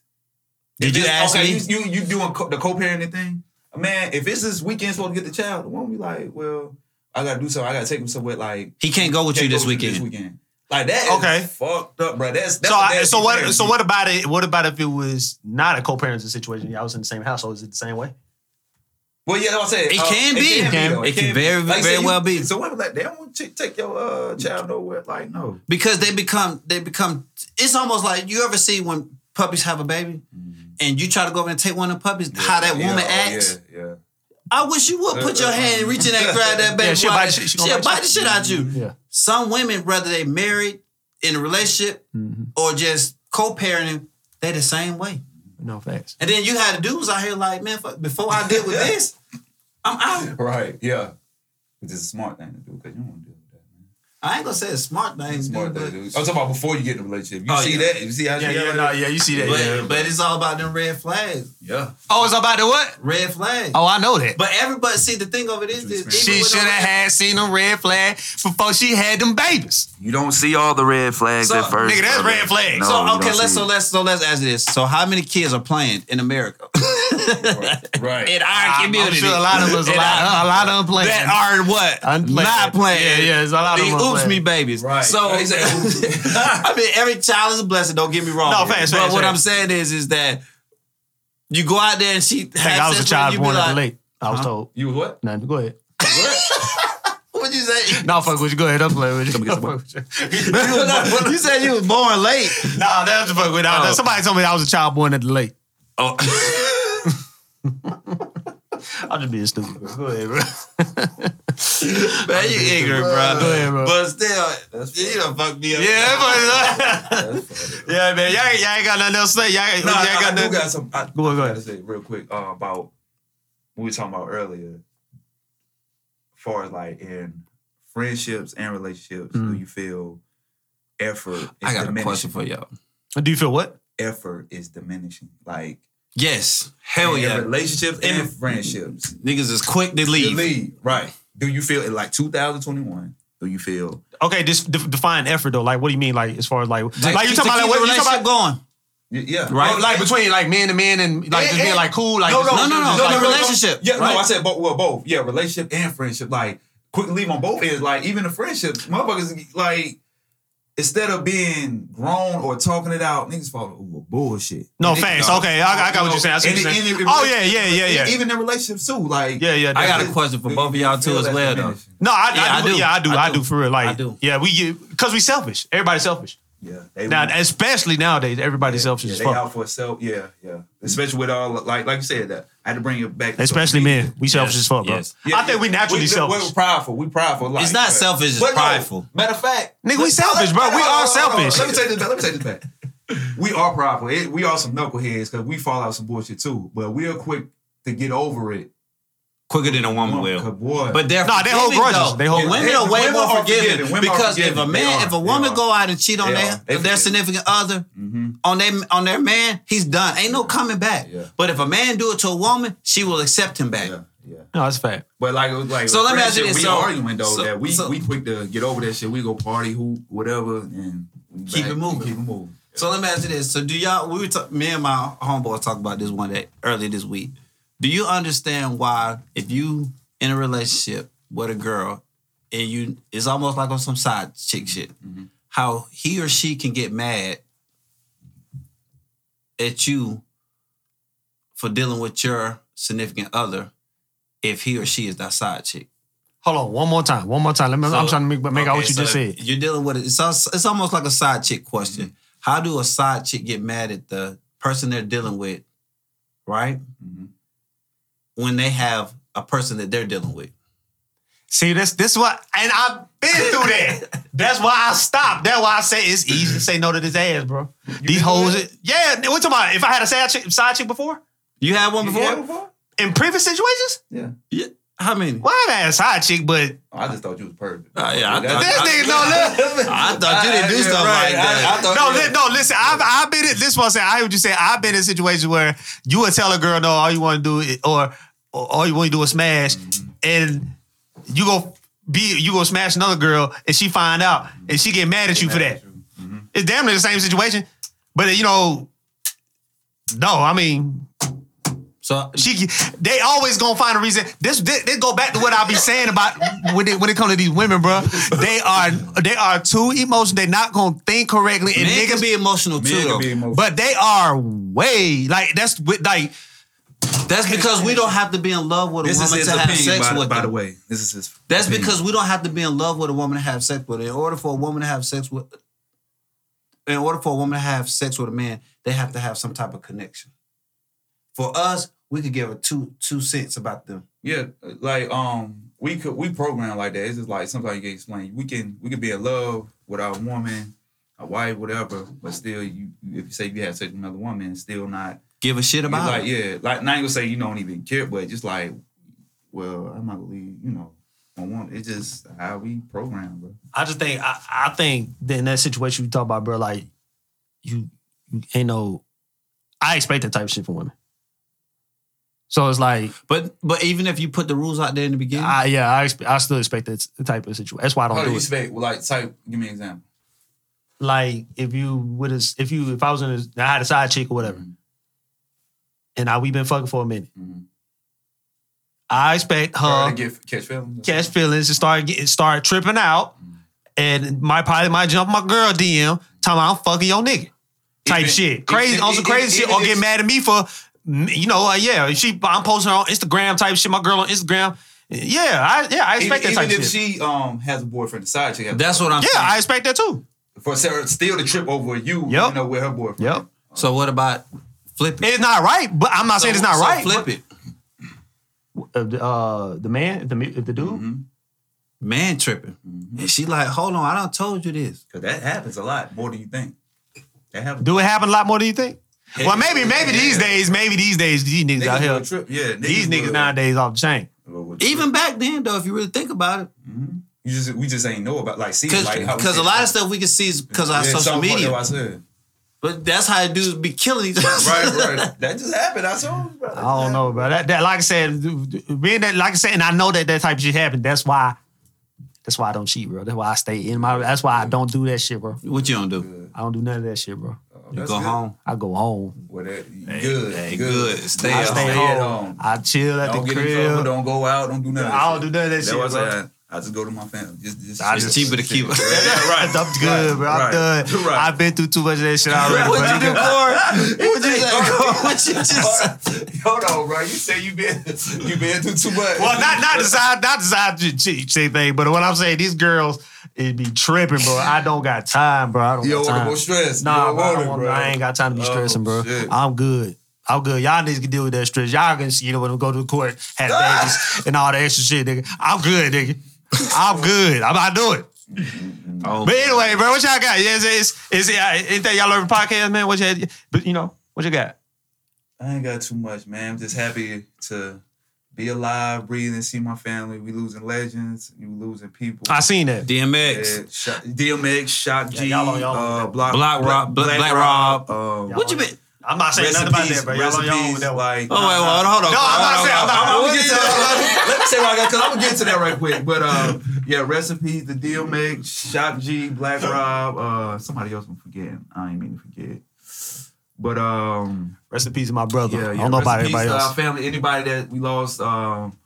Did
if
you
it's-
ask
okay,
me?
You, you you doing co- the co-parenting thing, A man. If it's this weekend supposed to get the child, the woman be like, well, I gotta do something. I gotta take him somewhere. Like,
He can't go with you
can't
this
go
weekend.
This weekend. Like that is
Okay.
fucked up, bro. That's, that's
So,
a
I,
nasty
so what?
parenting.
So what about it? What about if it was not a co-parenting situation? Y'all was in the same household. Is it the same way?
Well, yeah, that's what I said.
It
Uh,
can be.
It can,
Can-
though.
it can
be.
very,
I
very
said, you-
well be.
So women like they don't want to take your uh, child nowhere. Like, no.
because they become they become it's almost like you ever see when puppies have a baby and you try to go over and take one of the puppies how that
Yeah,
woman
oh,
acts
Yeah, yeah.
i wish you would put your hand and reach in there and grab that baby
Yeah, she'll bite the shit- she
she'll
bite
bite the shit out you
Yeah.
Some women whether they married in a relationship
Mm-hmm.
or just co-parenting they the same way
No facts.
and then you had the dudes out here like man fuck, before i deal with this i'm out
Right, yeah. Which is a smart thing to do because you don't want to deal with that, man.
I ain't gonna say it's smart thing
It's a smart
dude,
thing
but-
I'm talking about before you get in a relationship. You
Oh,
see
yeah.
that? You see how
Yeah,
she
yeah,
got
no, yeah. You see that?
but,
yeah.
but it's all about them red flags
Yeah.
Oh, it's about the what?
red flags
Oh, I know that.
But everybody, see, the thing of it is, is
She should have had seen a red flag before she had them babies.
You don't see all the red flags
So,
at first.
nigga, that's red flags.
No,
So okay, let's so
it.
let's so let's ask this. So how many kids are playing in America?
Right.
in our
I'm-
community,
I'm sure a lot of us, a lot,
our- uh,
a lot of them playing.
that are what
Unplaying.
not playing.
Yeah, yeah, there's a lot of
the
them
oops me babies.
Right.
So
He said, "Oops."
I mean, every child is a blessing. Don't get me wrong.
No, facts,
But
facts,
what
facts.
I'm saying is, is that you go out there and she.
I think I was a child born at the late. I was told.
You was what?
Nothing. Go ahead.
What'd you say?
No, fuck with you. Go ahead. I'm playing with you.
Come get some
Fuck you.
you said you was born late.
Nah, that's the fuck with that.
Oh.
Somebody told me I was a child born at the late.
Oh.
I'm just be a stupid. Bro. Go ahead, bro.
Man, you ignorant, bro.
Go ahead, bro.
But still, you done fucked me up.
Yeah, but, yeah, man. Y'all, ain't- y'all ain't got nothing else to say. Y'all, ain't-
No,
y'all
I,
ain't
I
got
do
nothing.
got some. I,
Go ahead, go ahead.
gotta say real quick uh, about what we were talking about earlier. As far as like in friendships and relationships,
Mm.
do you feel effort? Is
I got a question for y'all.
Do you feel what?
Effort is diminishing. Like
Yes. Hell
in
yeah.
relationships and
In-
friendships.
Niggas is quick to
The
leave.
right? Do you feel in like 2021? Do you feel
Okay, just de- define effort though. Like, what do you mean? Like, as far as like, like, you talking about like, what you
relationship
talking about?
going.
Yeah?
Right, like between like men to men and like just being like cool, like
no,
just-
no,
no, no,
just,
no,
like,
no, relationship,
Yeah,
right?
no, I said both. Well, both. Yeah, relationship and friendship. Like quick leave on both ends. Like even the friendships, motherfuckers like instead of being grown or talking it out, niggas fall over bullshit.
No,
And it-
Okay, I- I got what you're saying. I what you're saying.
and it-
Oh, yeah, yeah, yeah, yeah.
Even in relationships too, like
Yeah, yeah.
I got a question for both of y'all too as well though.
No, I,
Yeah,
I,
I
do.
do.
Yeah, I do.
I
I
do.
do, for real. Like,
I do.
Yeah, we because we selfish. Everybody's selfish.
Yeah, they
Now,
want-
especially nowadays, everybody's selfish
yeah,
as
they
fuck.
out for self. Yeah, yeah. Especially with all like like you said that I had to bring it back.
Especially
social
men. We selfish
Yes,
as fuck, bro.
yes.
Yeah,
I think we naturally
we,
selfish.
We're prideful. We prideful. Like,
It's not
but-
selfish, it's
but no,
prideful.
matter of fact,
Nigga, we selfish, bro. We
hold
are
on, hold on, hold on.
selfish.
Let me take this back. Let me take this back. We are prideful. It- we are some knuckleheads because we fall out some bullshit too. But we are quick to get over it.
Quicker than a woman will.
boy,
But they're
Nah, they hold
forgiving,
grudges.
though.
They hold
Yeah,
grudges.
women are way
Women
more
are
forgiving,
forgiving. Women are
because if a man, if a woman go out and cheat on
They
their
are.
Their significant other
Mhm.
on their on their man, he's done. Ain't no coming back.
Yeah.
But if a man do it to a woman, she will accept him back.
yeah, yeah.
No, that's fact.
But like it was like
So let me ask you
friendship,
this,
We
so-
arguing though
so-
that we
so-
we quick to get over that shit. We go party, who whatever, and
Keep
back,
it moving.
Keep it moving.
So let me ask you this: So do y'all? We were talk, me and my homeboys talked about this one day earlier this week. Do you understand why if you in a relationship with a girl and you it's almost like on some side chick shit,
Mm-hmm.
how he or she can get mad at you for dealing with your significant other if he or she is that side chick.
Hold on, one more time. One more time. Let me, I'm trying to make, make out what you
so
just said.
You're dealing with it. It's, it's almost like a side chick question.
Mm-hmm.
How do a side chick get mad at the person they're dealing with, right?
Mhm.
When they have a person that they're dealing with.
See, this this what, and I've been through that. That's why I stopped. That's why I say it's easy to say no to this ass, bro. These
been
hoes,
that?
yeah. What talking about? If I had a side chick, side chick before
You had one
You
before?
had before?
in previous situations,
Yeah.
Yeah. How many?
Well, I had a side chick, but oh,
I just thought you was perfect.
Uh, yeah, I
That-
thought-
this nigga don't look.
I thought you didn't do
Yeah,
stuff
right.
like that.
I- I thought
No,
you-
li- no, listen. I've I've been in this one. Saying I hear what you say. I've been in situations where you would tell a girl, no, all you want to do is, or, or all you want to do is smash, mm-hmm. and you go be you go smash another girl, and she find out, mm-hmm. and she get mad at you for that. Mm-hmm. It's damn near the same situation, but you know, no, I mean,
So
she they always gonna find a reason. This this, this go back to what I be saying about when it when it comes to these women, bro. They are they are too emotional. They're not gonna think correctly, and
men
niggas
can be emotional too. though.
be emotional.
but they are way like that's with like
That's because we don't have to be in love with a
This
woman to have
opinion,
sex
by,
with
by the way. This is his.
That's
opinion.
because we don't have to be in love with a woman to have sex with. In order for a woman to have sex with, in order for a woman to have sex with a man, they have to have some type of connection. For us, we could give a two two cents about them.
Yeah, like um, we could we program like that. It's just like sometimes you can explain. We can we can be in love with our woman, a wife, whatever, but still, you if you say you have sex with another woman, still not
Give a shit about
like yeah, like not even say you don't even care, but just like, well, I'm not gonna leave, you know, on one. It's just how we program, bro.
I just think I, I think that in that situation you talk about, bro, like you, you ain't no. I expect that type of shit from women. So it's like,
But but even if you put the rules out there in the beginning,
I yeah, I expect, I still expect that type of situation. That's why I don't
How do
do
you
it.
expect? Well, like, type. Give me an example.
Like if you would have, if you, if I was in, a, I had a side chick or whatever,
Mhm.
and I we been fucking for a minute,
Mhm.
I expect
Try
her
to get catch feelings.
catch feelings and start getting start tripping out, and my probably might jump my girl DM, talking about I'm fucking your nigga. Type
Even-
shit, crazy
even-
on some
even-
crazy shit,
even
or get mad at me for, you know, uh, yeah, she I'm posting her on Instagram type shit. My girl on Instagram, yeah, I yeah I
Even,
expect that
even
type
if
of shit.
she um has a boyfriend, the side chick.
That's what I'm
yeah,
saying.
I expect that too.
for Sarah still to trip over you,
Yep.
you know, with her boyfriend.
Yep.
so what about flip it?
It's not right, but I'm not saying it's not
So
right.
Flip it.
Uh, the, uh, the man, the the dude,
Mm-hmm.
Man tripping. And she like, hold on, I don't told you this.
Cause that happens a lot more than you think. That happens.
do it happen a lot more than you think? Well, maybe maybe
Yeah.
these days, maybe these days, these niggas,
Niggas
out here,
will trip. Yeah,
these niggas
will-
nowadays off the chain.
will- will trip.
Even back then, though, if you really think about it, mm-hmm.
you just we just ain't know about like see
because
like how
a lot of stuff we can see is because of our
Yeah,
social
some part,
media.
that's what I said.
But that's how dudes be killing each other.
Right, right. That just happened. I told you, bro.
I don't know, bro. That, that like I said, being that like I said, and I know that that type of shit happened. That's why. That's why I don't cheat, bro. That's why I stay in my. That's why I don't do that shit, bro.
What you don't do?
I don't do none of that shit, bro.
You
That's
go
good.
home.
I go home.
Well, that, good,
hey,
good.
good. Stay
I
at
stay
home.
at
home.
home.
I chill at
Don't
the
get in trouble.
crib.
Don't go out. Don't do none of that
I don't do none of that
That's
shit,
why I I, I just go to my family. Just, just,
I
just
just-
cheaper to keep.
Yeah, right.
I'm good, bro. I'm
Right.
done.
Right.
I've been through too much of that shit already.
What you do, Corey? What you say, What you just?
Hold on, bro. You say you been you been through too much.
Well, not not the side, not the side ch- ch- chick thing, but what I'm saying, these girls, it be tripping, bro. I don't got time, bro. I don't
You
got
don't want
time.
more stress.
Nah,
you don't
bro, I,
want
don't
it,
want-
bro.
I ain't got time to be
Oh,
stressing, bro.
shit.
I'm good. I'm good. Y'all niggas can deal with that stress. Y'all can, you know, when we go to the court, have babies and all that extra shit, nigga. I'm good, nigga. I'm good. I'm about to do it.
Oh,
But anyway, bro, what y'all got? Yeah, is is is it, uh, anything y'all learn from podcast, man? What you had? But you know, what you got?
I ain't got too much, man. I'm just happy to be alive, breathing, see my family. We losing legends. You losing people.
I seen that.
DMX.
Yeah, Shock- DMX, Shock G,
y'all on y'all
uh,
own.
Block,
Black Rob- Black- Black Rob.
Um,
What you been?
I'm not saying
rest
nothing about that, bro. Y'all on y'all with that one.
Like,
Oh, wait, hold on, hold on.
No, I'm not
Hold
saying.
on,
I'm not.
I'm
I'm
gonna get to that. Let me say what I got, because I'm gonna get to that right quick. But uh, yeah, rest in peace, the DMX, Shock G, Black Rob, uh, somebody else I'm forgetting. I ain't mean to forget. But um,
Rest in peace, to my brother.
yeah,
I
yeah.
don't know
rest
about
in peace
everybody
to
else.
Our family, anybody that we lost, um,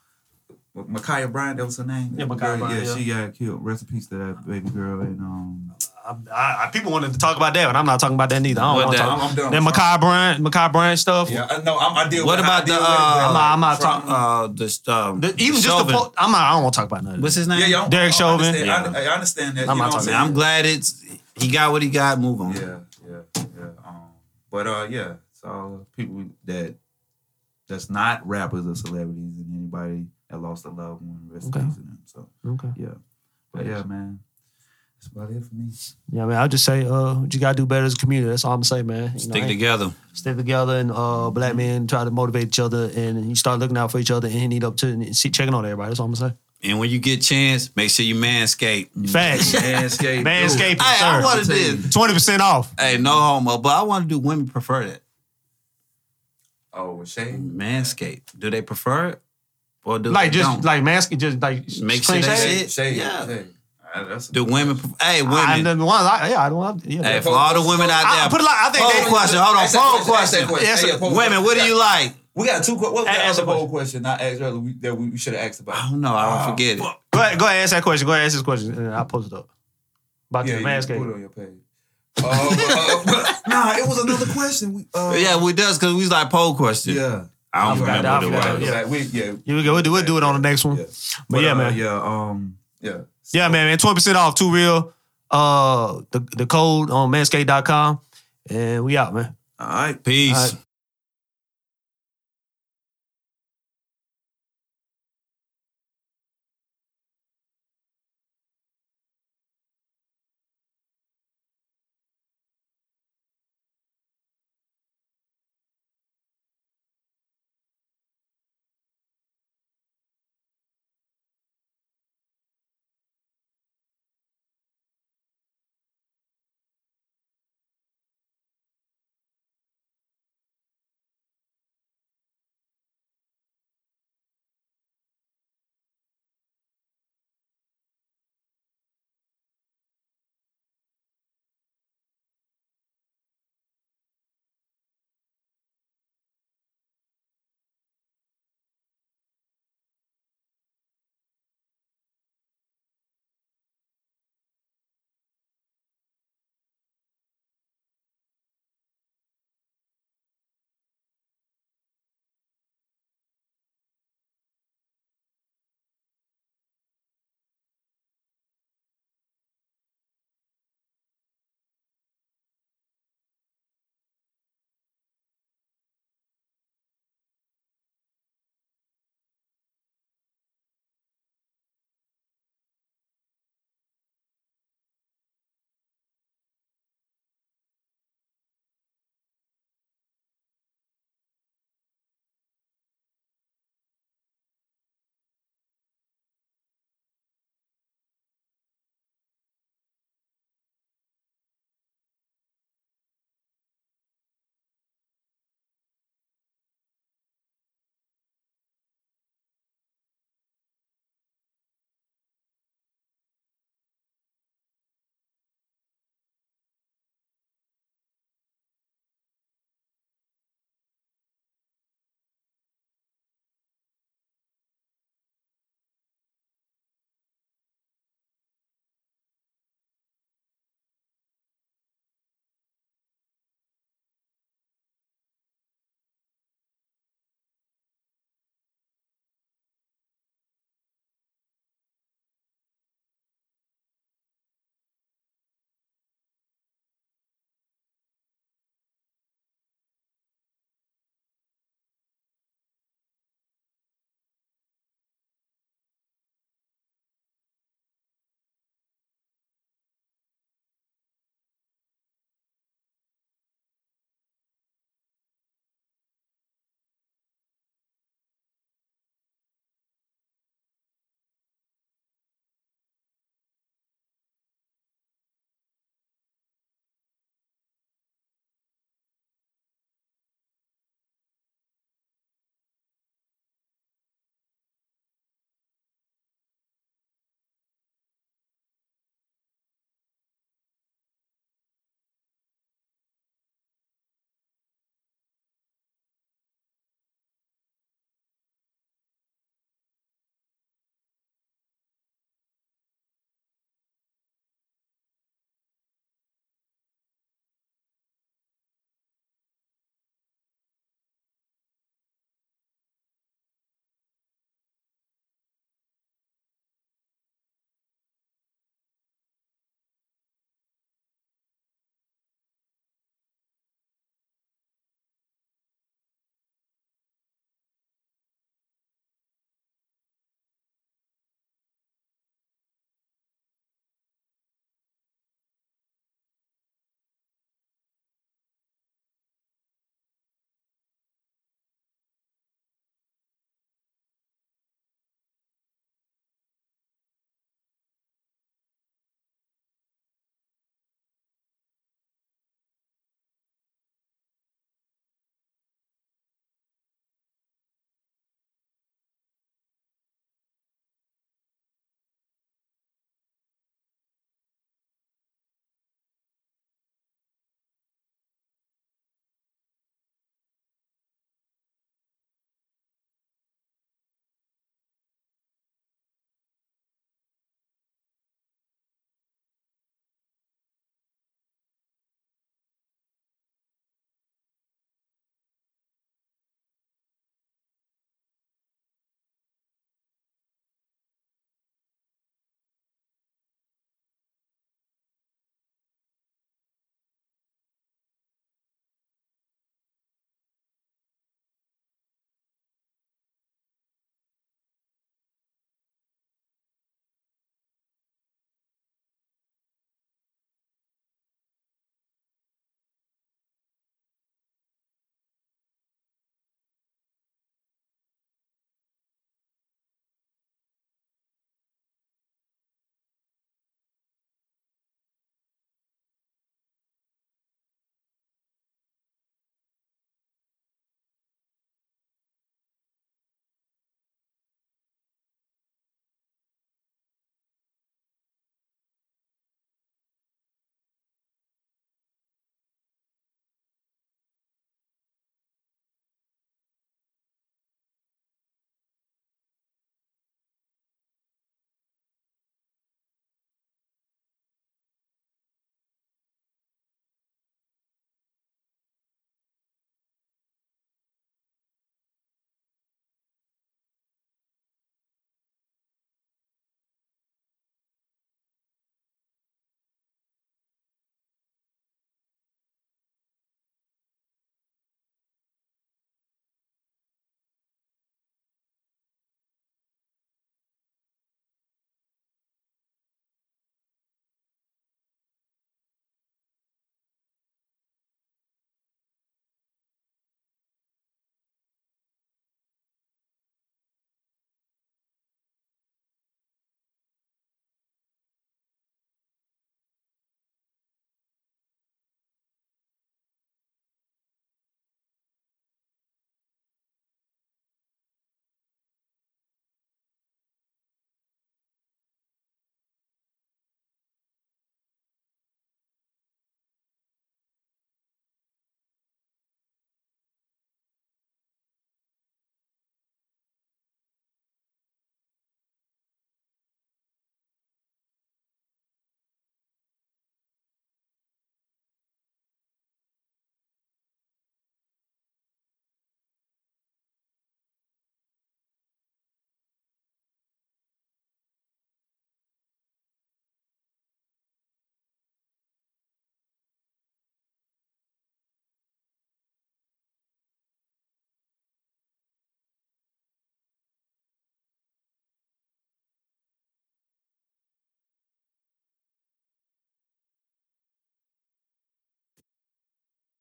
Ma'Khia Bryant, that was her name.
Yeah,
Ma'Khia
Bryant,
Yeah,
yeah.
she got killed. Rest in peace to that baby girl. And um,
I, I, people wanted to talk about that, but I'm not talking about that neither. I don't want to talk.
I'm, I'm done.
That Ma'Khia Bryant, Ma'Khia Bryant stuff.
Yeah, I know. I'm, I deal.
What
with, I
about the
deal
uh,
with it, bro.
I'm not- I'm not
Trump-
uh, the um,
The- even just the
Chauvin.
po- I'm not. I don't want to talk about nothing.
What's his name?
Yeah, yeah. I'm-
Derek
I
Chauvin.
understand-
Yeah.
I, I understand that.
I'm
you
not
know what
talking-
saying?
I'm glad it's he got what he got. Move on.
Yeah, yeah, yeah. But uh, yeah. So people that that's not rappers or celebrities, and anybody that lost a loved one, rest
Okay.
in peace to them. So
Okay.
yeah, but yeah, man. That's about it for me.
Yeah, man. I'll just say, uh, what you gotta do better as a community. That's all I'm saying, man. You
Stick
know,
together.
stick together, and uh, black men try to motivate each other, and you start looking out for each other, and you need up to and see checking on everybody. That's all I'm gonna say.
And when you get chance, make sure you manscape.
Facts.
Manscaped.
Manscaping,
Hey, I
sir.
want to do.
Twenty percent off.
Hey, no homo, but I want to do. Women prefer that.
Oh, with shade.
Manscape. Do they prefer it, or do
Like
they
just
don't?
like mask, just like
Make
clean
sure they
shave.
shit. Yeah.
Shade. Uh, that's
do women? pref- Hey,
I,
women.
the ones I, yeah, I don't. want- Yeah,
Hey, for all the women out there,
I put it like I think
poll
they,
question. Hold on,
Ask that
poll
question, ask that
question.
question.
Yes,
Hey,
sir.
yeah, poll
Women, what do you like?
We got two. What was the other
the
poll question I asked earlier we, that we should have asked about?
I don't know. I don't forget it.
Go ahead, go ahead, ask that question. Go ahead, ask this question, and I'll post it up. About
Yeah,
the
can put it on your page. Uh, but- nah, it was another question. We, uh,
Yeah, we does because we was like poll question.
yeah.
I don't
forgot
remember
I
it.
Yeah, we, yeah,
Here we go. We'll do, we'll do it on the next one.
yeah.
But yeah,
uh,
man.
Yeah, um, yeah.
Yeah, man, man. 20% off, too real. Uh the, the code on manscape.com. And we out, man.
All right.
Peace.
All right.